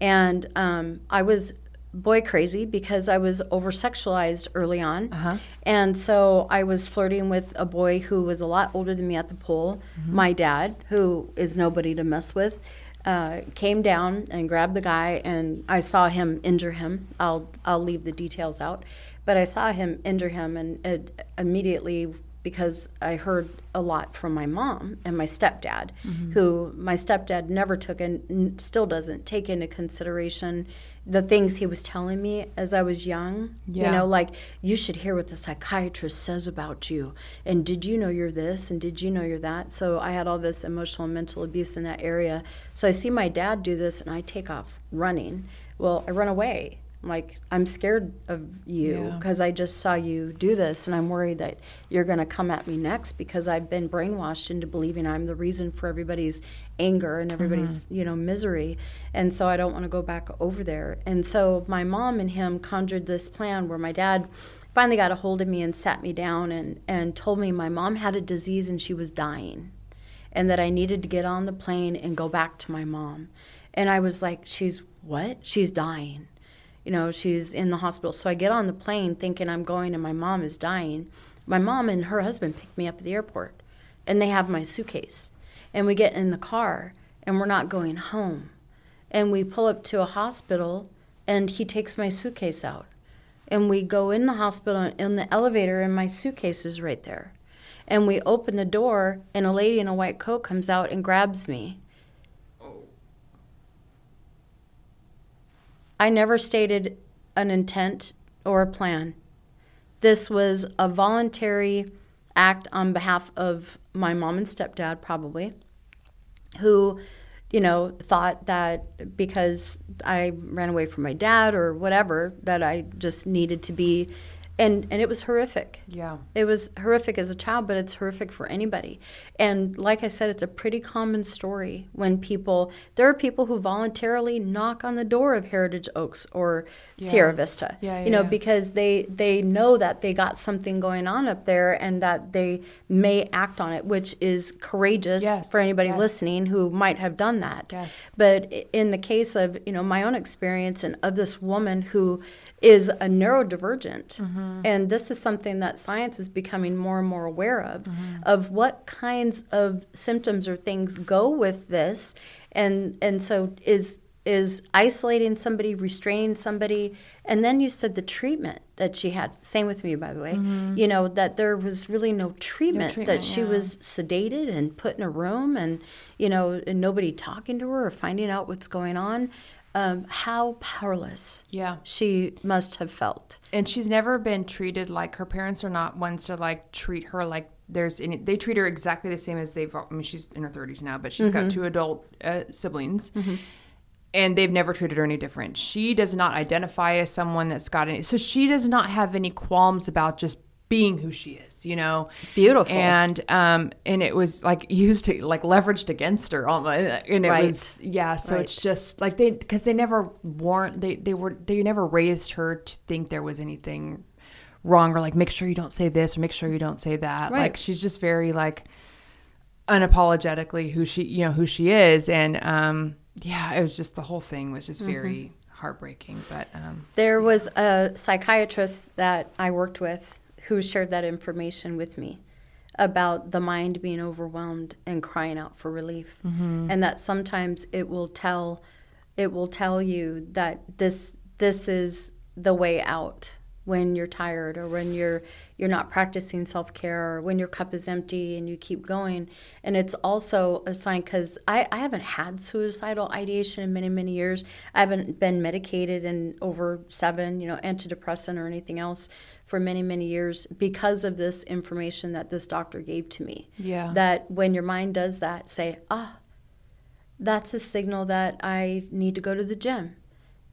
And um, i was boy crazy because I was over sexualized early on. Uh-huh. And so I was flirting with a boy who was a lot older than me at the pool. Mm-hmm. My dad, who is nobody to mess with, uh, came down and grabbed the guy, and I saw him injure him. I'll, I'll leave the details out. But I saw him injure him, and it immediately because I heard a lot from my mom and my stepdad, mm-hmm. who my stepdad never took and still doesn't take into consideration the things he was telling me as I was young. You know, like you should hear what the psychiatrist says about you, and did you know you're this, and did you know you're that? So I had all this emotional and mental abuse in that area. So I see my dad do this, and I take off running. Well, I run away. I'm like I'm scared of you Yeah. because I just saw you do this, and I'm worried that you're going to come at me next because I've been brainwashed into believing I'm the reason for everybody's anger and everybody's mm-hmm. you know misery, and so I don't want to go back over there. And so my mom and him conjured this plan where my dad finally got a hold of me and sat me down and and told me my mom had a disease and she was dying, and that I needed to get on the plane and go back to my mom, and I was like, she's what? She's dying you know, she's in the hospital. So I get on the plane thinking I'm going and my mom is dying. My mom and her husband pick me up at the airport and they have my suitcase. And we get in the car and we're not going home. And we pull up to a hospital and he takes my suitcase out. And we go in the hospital in the elevator and my suitcase is right there. And we open the door and a lady in a white coat comes out and grabs me. I never stated an intent or a plan. This was a voluntary act on behalf of my mom and stepdad, probably, who, you know, thought that because I ran away from my dad or whatever, that I just needed to be. And, and it was horrific. Yeah. It was horrific as a child, but it's horrific for anybody. And like I said, it's a pretty common story when people, there are people who voluntarily knock on the door of Heritage Oaks or Sierra Vista, Yeah, yeah, you know, yeah, yeah. because they, they know that they got something going on up there and that they may act on it, which is courageous Yes, for anybody yes. listening who might have done that. Yes. But in the case of, you know, my own experience and of this woman who is a neurodivergent, Mm-hmm. and this is something that science is becoming more and more aware of, Mm-hmm. of what kinds of symptoms or things go with this, and and so is is isolating somebody, restraining somebody, and then you said the treatment that she had. Same with me, by the way. You know that there was really no treatment, Mm-hmm. treatment, that she yeah. was sedated and put in a room and you know and nobody talking to her or finding out what's going on um, how powerless Yeah. she must have felt. And she's never been treated like her parents are not ones to like treat her like there's any they treat her exactly the same as they've i mean she's in her 30s now but she's got two adult uh, siblings. And they've never treated her any different. She does not identify as someone that's got any so she does not have any qualms about just being who she is you know Beautiful. and um and it was like used to like leveraged against her almost and it Right. was yeah so Right. it's just like they because they never warned they they were they never raised her to think there was anything wrong or like make sure you don't say this or make sure you don't say that Right. like she's just very like unapologetically who she you know who she is and um yeah it was just the whole thing was just very heartbreaking but um There was a psychiatrist that I worked with who shared that information with me about the mind being overwhelmed and crying out for relief. Mm-hmm. And that sometimes it will tell it will tell you that this this is the way out when you're tired or when you're you're not practicing self-care or when your cup is empty and you keep going. And it's also a sign because I, I haven't had suicidal ideation in many many years. I haven't been medicated in over seven you know antidepressant or anything else for many many years because of this information that this doctor gave to me. Yeah. that when your mind does that say ah that's a signal that I need to go to the gym,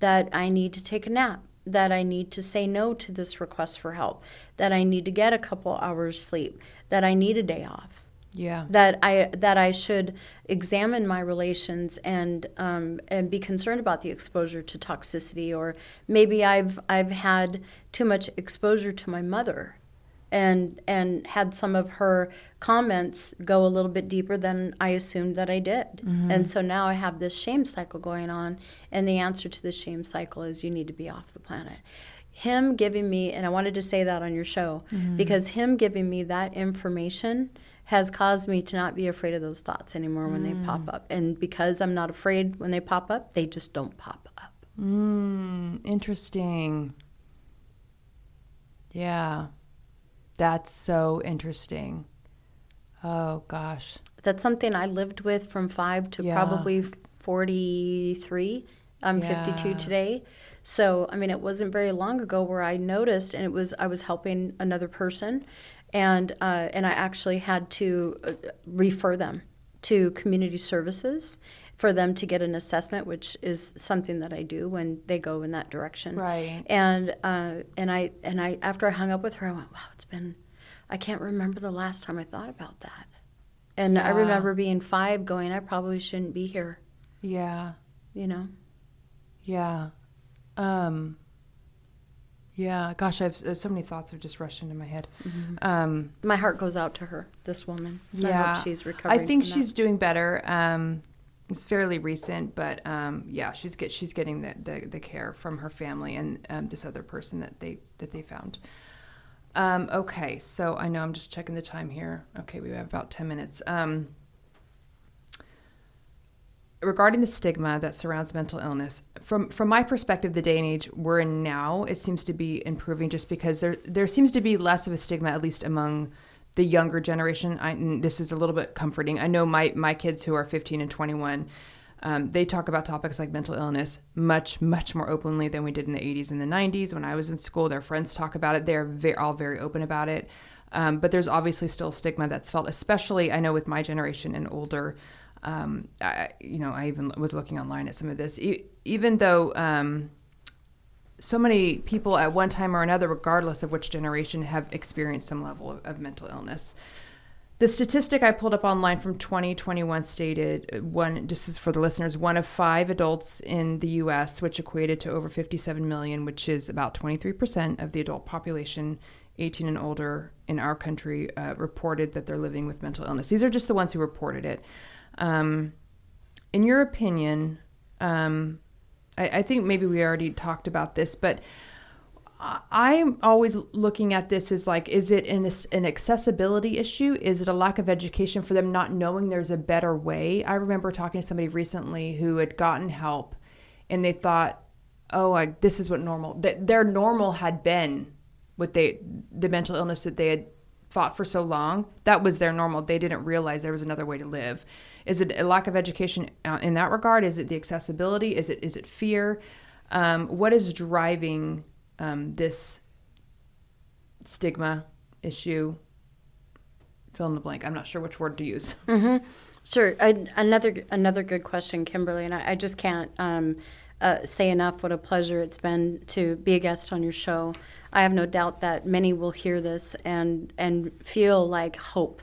that I need to take a nap, that I need to say no to this request for help, that I need to get a couple hours sleep, that I need a day off. yeah That I that I should examine my relations and um, and be concerned about the exposure to toxicity, or maybe I've I've had too much exposure to my mother, and and had some of her comments go a little bit deeper than I assumed that I did. Mm-hmm. And so now I have this shame cycle going on, and the answer to the shame cycle is you need to be off the planet. Him giving me, and I wanted to say that on your show, mm-hmm. because him giving me that information has caused me to not be afraid of those thoughts anymore when they mm. pop up. And because I'm not afraid when they pop up, they just don't pop up. Mm, interesting. Yeah. That's so interesting. Oh gosh. That's something I lived with from five to Yeah. probably 43. I'm 52 today. So, I mean, it wasn't very long ago where I noticed, and it was I was helping another person, and uh, and I actually had to uh, refer them to community services for them to get an assessment, which is something that I do when they go in that direction. Right. And uh, and I and I after I hung up with her, I went, wow, it's been, I can't remember the last time I thought about that. And I remember being five, going, I probably shouldn't be here. Yeah. You know. Yeah. Um Yeah, gosh, I've uh, so many thoughts have just rushed into my head. Um My heart goes out to her, this woman. I yeah. hope she's recovering. I think she's doing better. Um it's fairly recent, but um yeah, she's get she's getting the the, the care from her family and um, this other person that they that they found. Um, okay, so I know I'm just checking the time here. Okay, we have about 10 minutes. Um, regarding the stigma that surrounds mental illness, from from my perspective, the day and age we're in now, it seems to be improving just because there there seems to be less of a stigma, at least among the younger generation. I, this is a little bit comforting. I know my my kids who are 15 and 21. Um, they talk about topics like mental illness much, much more openly than we did in the 80s and the 90s. When I was in school, their friends talk about it. They're all very open about it. Um, but there's obviously still stigma that's felt, especially I know with my generation and older. Um, I, you know, I even was looking online at some of this. E- even though um, so many people at one time or another, regardless of which generation, have experienced some level of, of mental illness. The statistic I pulled up online from 2021 stated uh, one, this is for the listeners, one of five adults in the US, which equated to over 57 million, which is about 23% of the adult population 18 and older in our country, uh, reported that they're living with mental illness. These are just the ones who reported it. Um, in your opinion, um, I, I think maybe we already talked about this, but I'm always looking at this as like, is it an, an accessibility issue? Is it a lack of education for them not knowing there's a better way? I remember talking to somebody recently who had gotten help and they thought, oh, like this is what normal, that their normal had been what they, the mental illness that they had fought for so long. That was their normal. They didn't realize there was another way to live. Is it a lack of education uh, in that regard? Is it the accessibility? Is it, is it fear? Um, what is driving um, this stigma issue. Fill in the blank. I'm not sure which word to use. Sure. I, another another good question, Kimberly, and I, I just can't um, uh, say enough what a pleasure it's been to be a guest on your show. I have no doubt that many will hear this and and feel like hope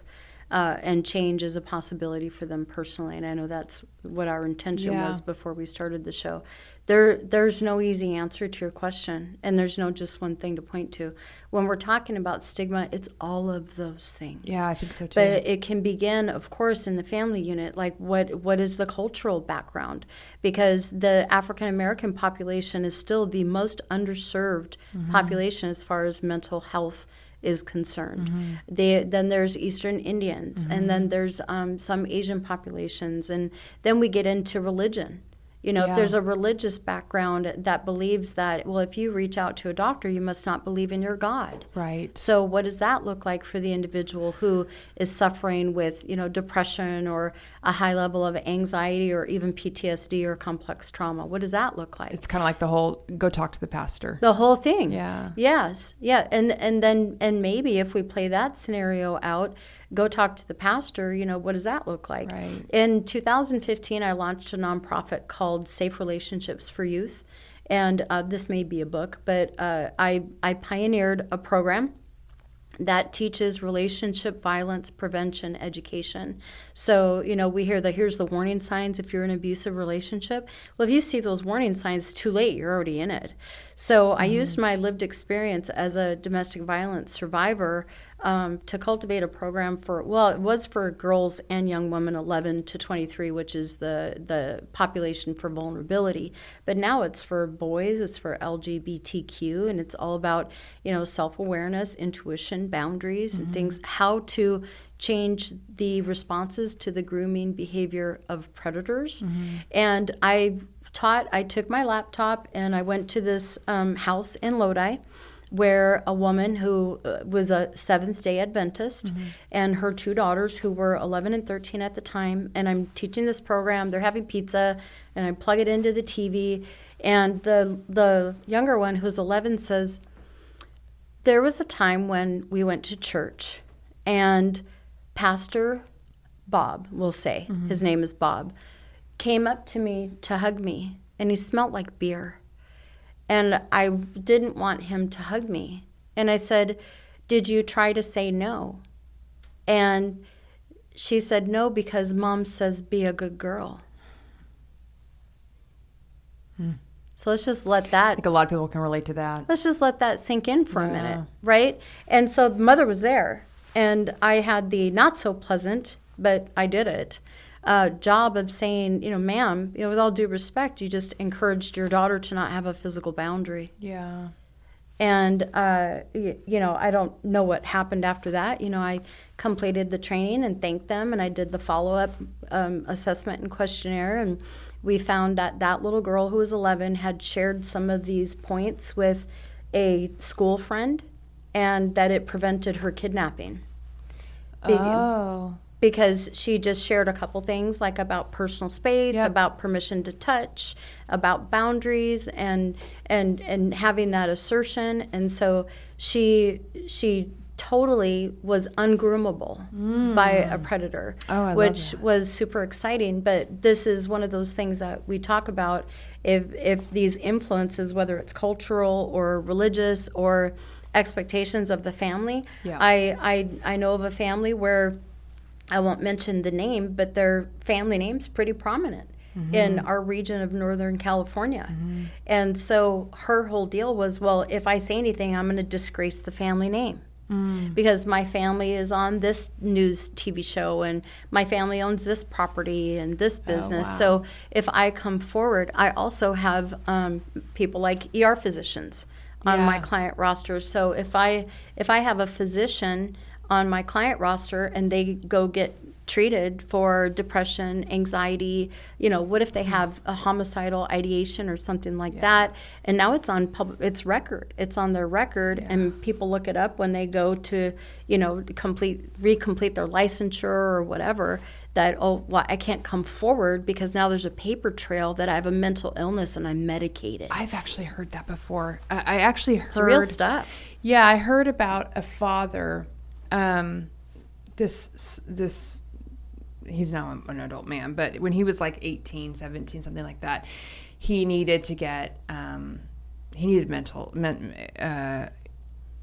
uh, and change is a possibility for them personally. And I know that's what our intention Yeah. was before we started the show. There, there's no easy answer to your question, and there's no just one thing to point to. When we're talking about stigma, it's all of those things. Yeah, I think so too. But it can begin, of course, in the family unit. Like, what what is the cultural background? Because the African American population is still the most underserved Mm-hmm. population as far as mental health is concerned. Mm-hmm. They, then there's Eastern Indians, and then there's um, some Asian populations, and then we get into religion. You know, Yeah. if there's a religious background that believes that, well, if you reach out to a doctor, you must not believe in your God. right. So, what does that look like for the individual who is suffering with, you know, depression or a high level of anxiety or even PTSD or complex trauma? What does that look like? It's kind of like the whole go talk to the pastor. the whole thing. Yeah. Yes. Yeah. And and then and maybe if we play that scenario out, go talk to the pastor. You know, what does that look like? Right. In 2015, I launched a nonprofit called Safe Relationships for Youth, and uh, this may be a book, but uh, I I pioneered a program that teaches relationship violence prevention education. So, you know, we hear that here's the warning signs if you're in an abusive relationship. Well, if you see those warning signs, too late, you're already in it. So, I used my lived experience as a domestic violence survivor um, to cultivate a program for, well, it was for girls and young women 11 to 23, which is the, the population for vulnerability. But now it's for boys, it's for LGBTQ, and it's all about, you know, self awareness, intuition, boundaries, and things, how to change the responses to the grooming behavior of predators. And I taught, I took my laptop and I went to this um, house in Lodi where a woman who uh, was a Seventh day Adventist and her two daughters, who were 11 and 13 at the time, and I'm teaching this program, they're having pizza, and I plug it into the TV. And the, the younger one, who's 11, says, There was a time when we went to church, and Pastor Bob, we'll say, his name is Bob, came up to me to hug me, and he smelled like beer. And I didn't want him to hug me. And I said, Did you try to say no? And she said, No, because mom says be a good girl. Hmm. So let's just let I that think a lot of people can relate to that. let's just let that sink in for a minute, right? And so mother was there, and I had the not so pleasant, but I did it. Uh, job of saying, you know, ma'am, you know, with all due respect, you just encouraged your daughter to not have a physical boundary. Yeah. And, uh, y- you know, I don't know what happened after that. You know, I completed the training and thanked them, and I did the follow up um, assessment and questionnaire. And we found that that little girl who was 11 had shared some of these points with a school friend and that it prevented her kidnapping. Oh. Because she just shared a couple things like about personal space, Yep. about permission to touch, about boundaries and and and having that assertion. And so she she totally was ungroomable by a predator Oh, which was super exciting. But this is one of those things that we talk about. If if these influences whether it's cultural or religious or expectations of the family Yeah. I, I i know of a family where I won't mention the name, but their family name's pretty prominent in our region of Northern California. And so her whole deal was, well, if I say anything, I'm going to disgrace the family name. Because my family is on this news TV show, and my family owns this property and this business. wow. So if I come forward, I also have um, people like ER physicians on my client roster. So if I if I have a physician on my client roster and they go get treated for depression, anxiety, you know, what if they have a homicidal ideation or something like that? And now it's on public it's record. It's on their record and people look it up when they go to, you know, complete recomplete their licensure or whatever that oh well I can't come forward because now there's a paper trail that I have a mental illness and I'm medicated. I've actually heard that before. I, I actually heard it's real stuff. Yeah, I heard about a father. Um, this this he's now an adult man, but when he was like 18, 17, something like that, he needed to get um, he needed mental men, uh,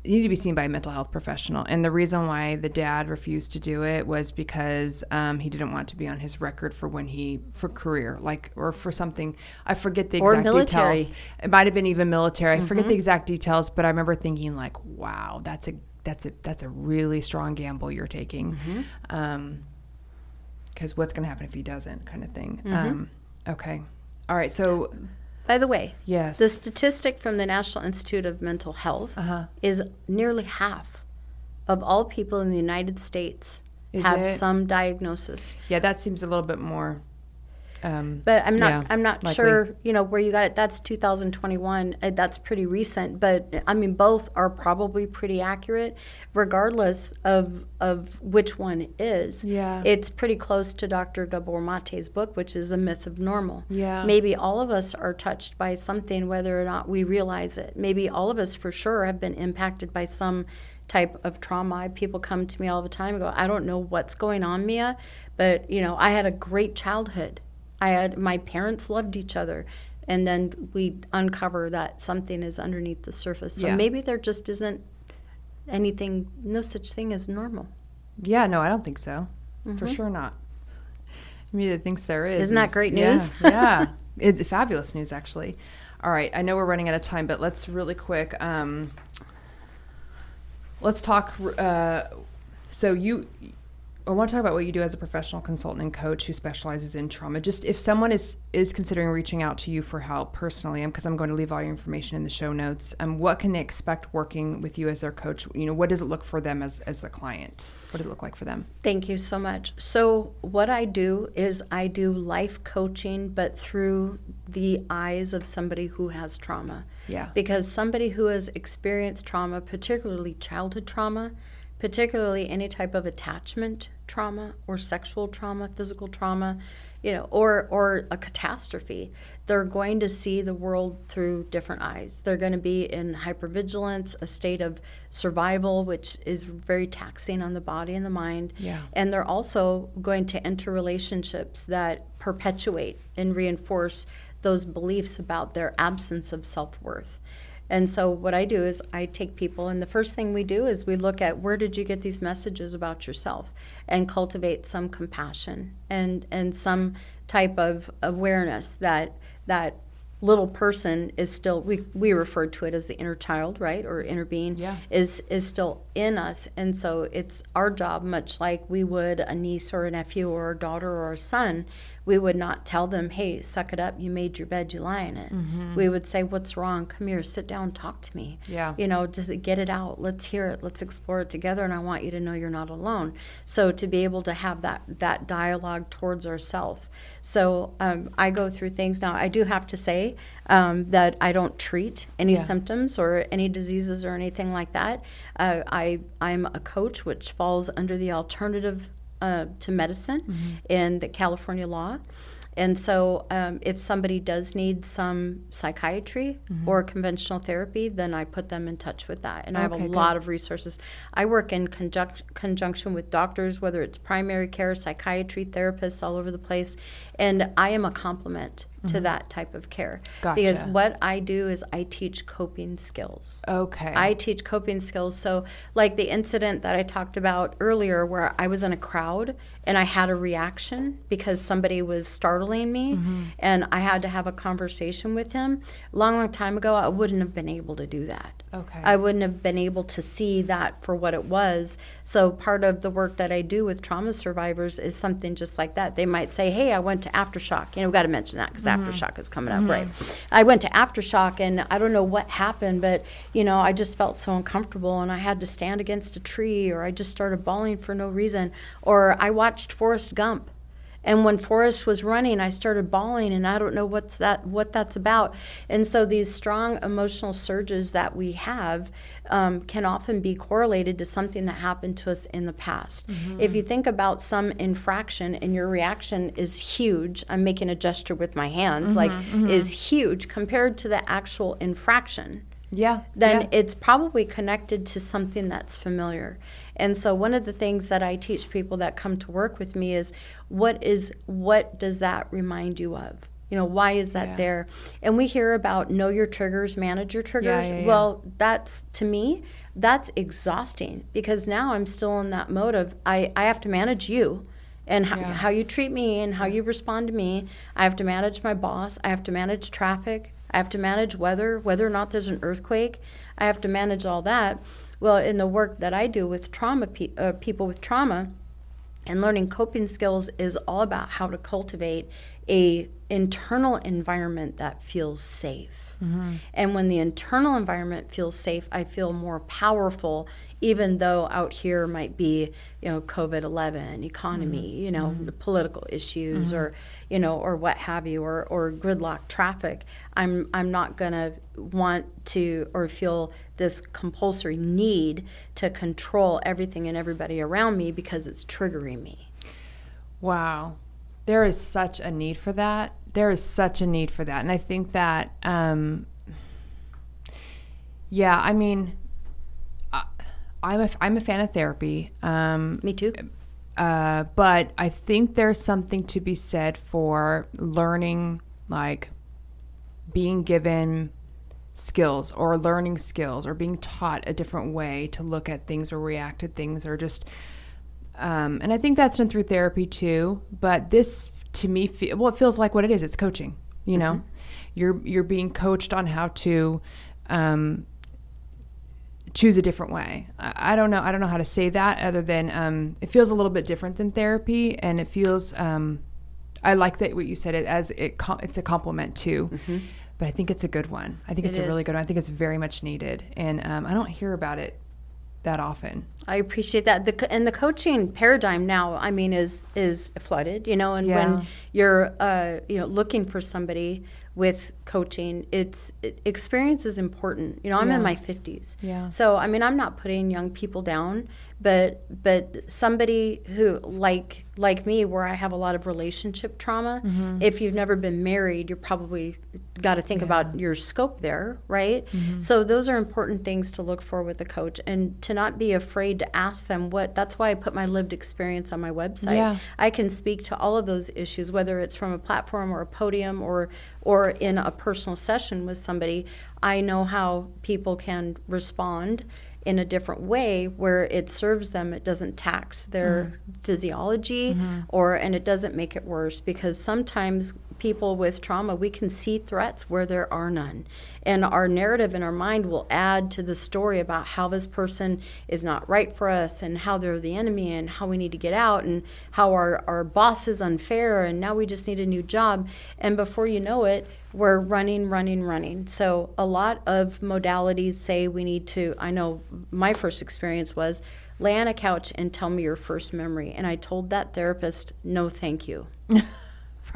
you need to be seen by a mental health professional. And the reason why the dad refused to do it was because um, he didn't want to be on his record for when he for career, like or for something. I forget the Or exact military. details. It might have been even military. I forget the exact details, but I remember thinking like, wow, that's a that's a that's a really strong gamble you're taking. Um, because what's going to happen if he doesn't, kind of thing. Um, okay, all right. So By the way, yes, the statistic from the National Institute of Mental Health Uh-huh. is nearly half of all people in the United States Is have it? some diagnosis. yeah, that seems a little bit more. Um, But I'm not. Yeah, I'm not likely. sure. You know where you got it. That's 2021. Uh, That's pretty recent. But I mean, both are probably pretty accurate, regardless of of which one is. Yeah. It's pretty close to Dr. Gabor Mate's book, which is a myth of normal. Yeah. Maybe all of us are touched by something, whether or not we realize it. Maybe all of us, for sure, have been impacted by some type of trauma. People come to me all the time and go, "I don't know what's going on, Mia, but you know, I had a great childhood." I had my parents loved each other, and then we uncover that something is underneath the surface. So Yeah. maybe there just isn't anything, no such thing as normal. Yeah, no, I don't think so. For sure not. Amelia thinks there is. Mm-hmm. Isn't that great yeah, news? yeah, it's fabulous news actually. All right, I know we're running out of time, but let's really quick. Um, let's talk. Uh, so you, I want to talk about what you do as a professional consultant and coach who specializes in trauma. Just if someone is is considering reaching out to you for help personally, because I'm going to leave all your information in the show notes. Um, what can they expect working with you as their coach? You know, what does it look for them as as the client? What does it look like for them? Thank you so much. So, what I do is I do life coaching, but through the eyes of somebody who has trauma. Yeah. Because somebody who has experienced trauma, particularly childhood trauma, particularly any type of attachment trauma or sexual trauma, physical trauma, you know, or or a catastrophe, they're going to see the world through different eyes. They're going to be in hypervigilance, a state of survival, which is very taxing on the body and the mind. Yeah. And they're also going to enter relationships that perpetuate and reinforce those beliefs about their absence of self worth. And so, what I do is I take people, and the first thing we do is we look at where did you get these messages about yourself and cultivate some compassion and, and some type of awareness that that little person is still we, we refer to it as the inner child right or inner being Yeah. is is still in us and so it's our job much like we would a niece or a nephew or a daughter or a son we would not tell them hey suck it up. You made your bed. You lie in it. We would say what's wrong? Come here. Sit down. Talk to me. Yeah. you know just get it out. Let's hear it. Let's explore it together and i want you to know you're not alone. So to be able to have that that dialogue towards ourself. So um, i go through things. Now i do have to say um, that i don't treat any Yeah. symptoms or any diseases or anything like that. Uh, i i'm a coach which falls under the alternative uh, to medicine in the california law and so, um, if somebody does need some psychiatry Mm-hmm. or conventional therapy, then I put them in touch with that. And I have a good. lot of resources. I work in conjunc- conjunction with doctors, whether it's primary care, psychiatry, therapists all over the place. And I am a complement to that type of care. Because Mm-hmm. What I do is I teach coping skills. Okay. I teach coping skills. So, like the incident that I talked about earlier, where I was in a crowd and I had a reaction because somebody was startling me, Mm-hmm. and I had to have a conversation with him. Long, long time ago, I wouldn't have been able to do that. Okay. I wouldn't have been able to see that for what it was. So, part of the work that I do with trauma survivors is something just like that. They might say, Hey, I went to Aftershock. You know, we've got to mention that because mm-hmm. Aftershock is coming up, mm-hmm. right? I went to Aftershock and I don't know what happened, but, you know, I just felt so uncomfortable and I had to stand against a tree or I just started bawling for no reason. Or I watched Forrest Gump. And when Forrest was running, I started bawling, and I don't know what's that, what that's about. And so these strong emotional surges that we have um, can often be correlated to something that happened to us in the past. Mm-hmm. If you think about some infraction and your reaction is huge, I'm making a gesture with my hands, mm-hmm, like mm-hmm. is huge compared to the actual infraction yeah. then yeah. it's probably connected to something that's familiar. And so one of the things that I teach people that come to work with me is what is what does that remind you of? You know, why is that Yeah. there? And we hear about know your triggers, manage your triggers. yeah, yeah. Well, that's to me, that's exhausting because now I'm still in that mode of I, I have to manage you and how, how you treat me and how you respond to me. I have to manage my boss. I have to manage traffic. I have to manage weather, whether or not there's an earthquake. I have to manage all that. Well, in the work that I do with trauma, pe- uh, people with trauma, and learning coping skills is all about how to cultivate a internal environment that feels safe. Mm-hmm. And when the internal environment feels safe, I feel more powerful, even though out here might be, you know, COVID 11, economy, mm-hmm. you know, mm-hmm. the political issues or, you know, or what have you, or, or gridlock traffic. I'm, I'm not going to want to or feel this compulsory need to control everything and everybody around me because it's triggering me. Wow. There is such a need for that. There is such a need for that. And I think that, um, yeah, I mean, I, I'm, a, I'm a fan of therapy. Um, Me too. uh, but I think there's something to be said for learning, like being given skills or learning skills or being taught a different way to look at things or react to things or just. Um, and I think that's done through therapy too. But this, to me, fe- well, it feels like what it is. It's coaching. You know, you're you're being coached on how to um, choose a different way. I, I don't know. I don't know how to say that other than um, it feels a little bit different than therapy, and it feels. Um, I like that what you said it as it it's a compliment too, but I think it's a good one. I think it's It a really good one. I think it's very much needed, and um, I don't hear about it that often. I appreciate that. The and the coaching paradigm now, I mean, is is flooded. You know, and Yeah. when you're uh, you know looking for somebody with coaching, it's it, experience is important. You know, I'm in my 50s, Yeah. so I mean, I'm not putting young people down, but but somebody who like like me, where I have a lot of relationship trauma. Mm-hmm. If you've never been married, you're probably got to think about your scope there, right? Mm-hmm. So those are important things to look for with a coach, and to not be afraid to ask them what. That's why I put my lived experience on my website. Yeah. I can speak to all of those issues, whether it's from a platform or a podium or or in a personal session with somebody. I know how people can respond in a different way where it serves them it doesn't tax their mm-hmm. physiology mm-hmm. or and it doesn't make it worse because sometimes people with trauma we can see threats where there are none. And our narrative in our mind will add to the story about how this person is not right for us and how they're the enemy and how we need to get out and how our, our boss is unfair and now we just need a new job. And before you know it we're running, running, running. So a lot of modalities say we need to. I know my first experience was lay on a couch and tell me your first memory, and I told that therapist, no, thank you.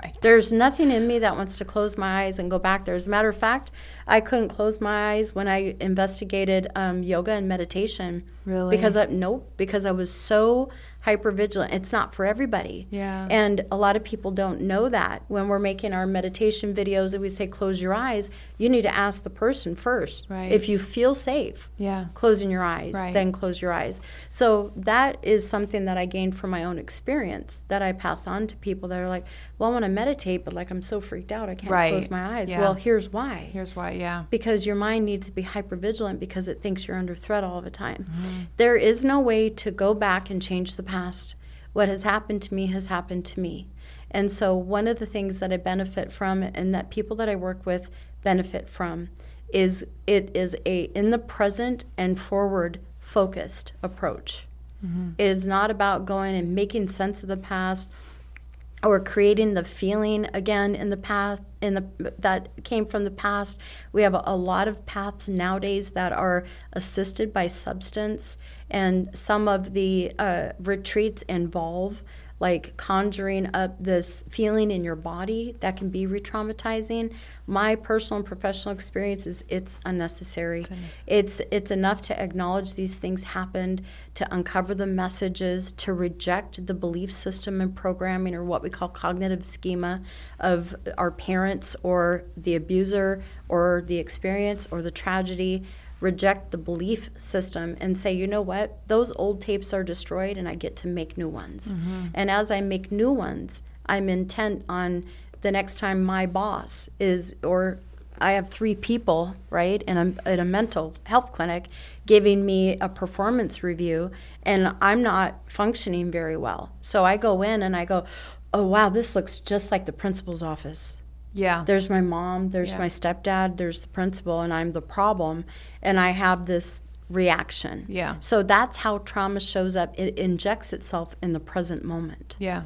Right. There's nothing in me that wants to close my eyes and go back there. As a matter of fact, I couldn't close my eyes when I investigated um, yoga and meditation. Really? Because I nope, because I was so hyper vigilant. It's not for everybody. Yeah. And a lot of people don't know that when we're making our meditation videos and we say close your eyes, you need to ask the person first. Right. If you feel safe, Yeah. closing your eyes, Right. then close your eyes. So that is something that I gained from my own experience that I pass on to people that are like, well, I want to meditate, but like I'm so freaked out, I can't Right. close my eyes. Yeah. Well, here's why. Here's why. Yeah. because your mind needs to be hyper vigilant because it thinks you're under threat all the time. Mm-hmm. There is no way to go back and change the past. What has happened to me has happened to me. And so, one of the things that I benefit from and that people that I work with benefit from is it is a in the present and forward focused approach. Mm-hmm. It is not about going and making sense of the past or creating the feeling again in the path in the that came from the past. We have a, a lot of paths nowadays that are assisted by substance, and some of the uh, retreats involve like conjuring up this feeling in your body that can be re-traumatizing. My personal and professional experience is it's unnecessary. It's it's enough to acknowledge these things happened, to uncover the messages, to reject the belief system and programming or what we call cognitive schema of our parents or the abuser or the experience or the tragedy reject the belief system and say, you know what, those old tapes are destroyed and I get to make new ones. Mm-hmm. And as I make new ones, I'm intent on the next time my boss is, or I have three people, right, in a, in a mental health clinic giving me a performance review, and I'm not functioning very well. So I go in and I go, oh, wow, this looks just like the principal's office. Yeah. There's my mom, there's Yeah. my stepdad, there's the principal, and I'm the problem. And I have this reaction. Yeah. So that's how trauma shows up. It injects itself in the present moment. yeah.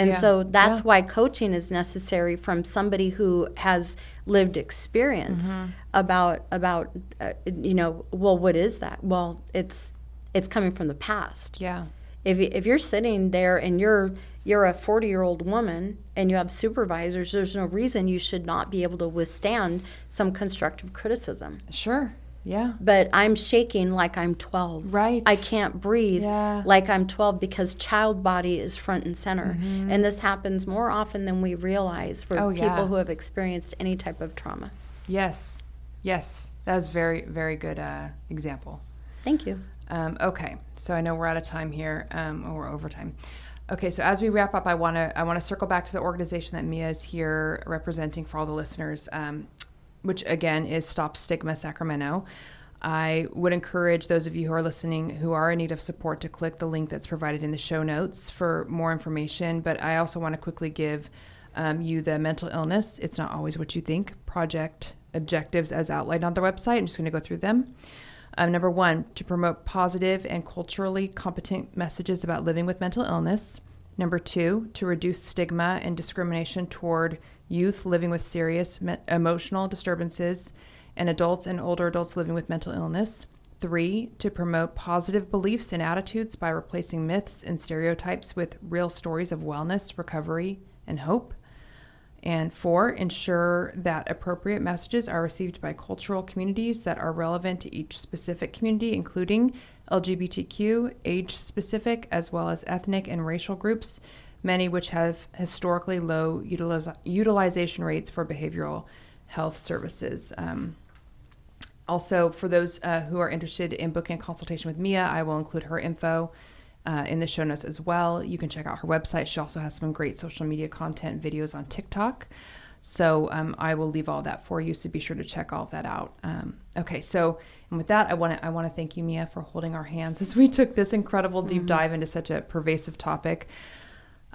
And Yeah. so that's Yeah. why coaching is necessary from somebody who has lived experience Mm-hmm. about about uh, you know well what is that? Well, it's it's coming from the past. Yeah. If if you're sitting there and you're you're a 40-year-old woman and you have supervisors, there's no reason you should not be able to withstand some constructive criticism. Sure. Yeah. But I'm shaking like I'm 12. Right. I can't breathe Yeah. like I'm 12 because child body is front and center. And this happens more often than we realize for Oh, yeah. people who have experienced any type of trauma. Yes. Yes. That was very, very good uh, example. Thank you. Um, okay, so I know we're out of time here, um, or we're over time. Okay, so as we wrap up, I want to I want to circle back to the organization that Mia is here representing for all the listeners, um, which again is Stop Stigma Sacramento. I would encourage those of you who are listening who are in need of support to click the link that's provided in the show notes for more information. But I also want to quickly give um, you the mental illness. It's not always what you think. Project objectives as outlined on their website. I'm just going to go through them. Um, number one, to promote positive and culturally competent messages about living with mental illness. Number two, to reduce stigma and discrimination toward youth living with serious me- emotional disturbances and adults and older adults living with mental illness. Three, to promote positive beliefs and attitudes by replacing myths and stereotypes with real stories of wellness, recovery, and hope. And four, ensure that appropriate messages are received by cultural communities that are relevant to each specific community, including LGBTQ, age specific, as well as ethnic and racial groups, many which have historically low utiliz- utilization rates for behavioral health services. Um, also, for those uh, who are interested in booking a consultation with Mia, I will include her info uh, in the show notes as well. You can check out her website. She also has some great social media content videos on TikTok. So um, I will leave all that for you. So be sure to check all of that out. Um, okay, so and with that, I want to I want to thank you, Mia, for holding our hands as we took this incredible deep dive into such a pervasive topic.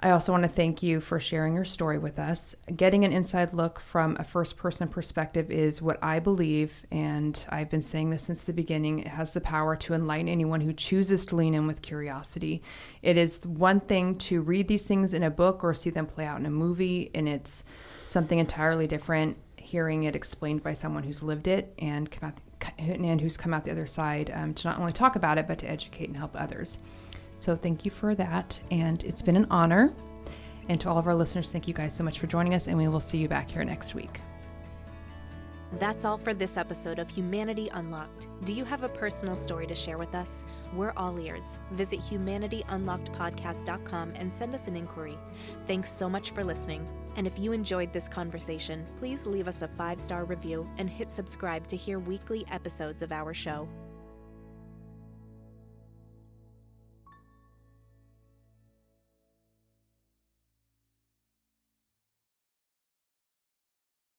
I also want to thank you for sharing your story with us. Getting an inside look from a first person perspective is what I believe, and I've been saying this since the beginning. It has the power to enlighten anyone who chooses to lean in with curiosity. It is one thing to read these things in a book or see them play out in a movie, and it's something entirely different hearing it explained by someone who's lived it and come out and who's come out the other side um, to not only talk about it but to educate and help others. So thank you for that. And it's been an honor. And to all of our listeners, thank you guys so much for joining us. And we will see you back here next week. That's all for this episode of Humanity Unlocked. Do you have a personal story to share with us? We're all ears. Visit humanityunlockedpodcast.com and send us an inquiry. Thanks so much for listening. And if you enjoyed this conversation, please leave us a five star review and hit subscribe to hear weekly episodes of our show.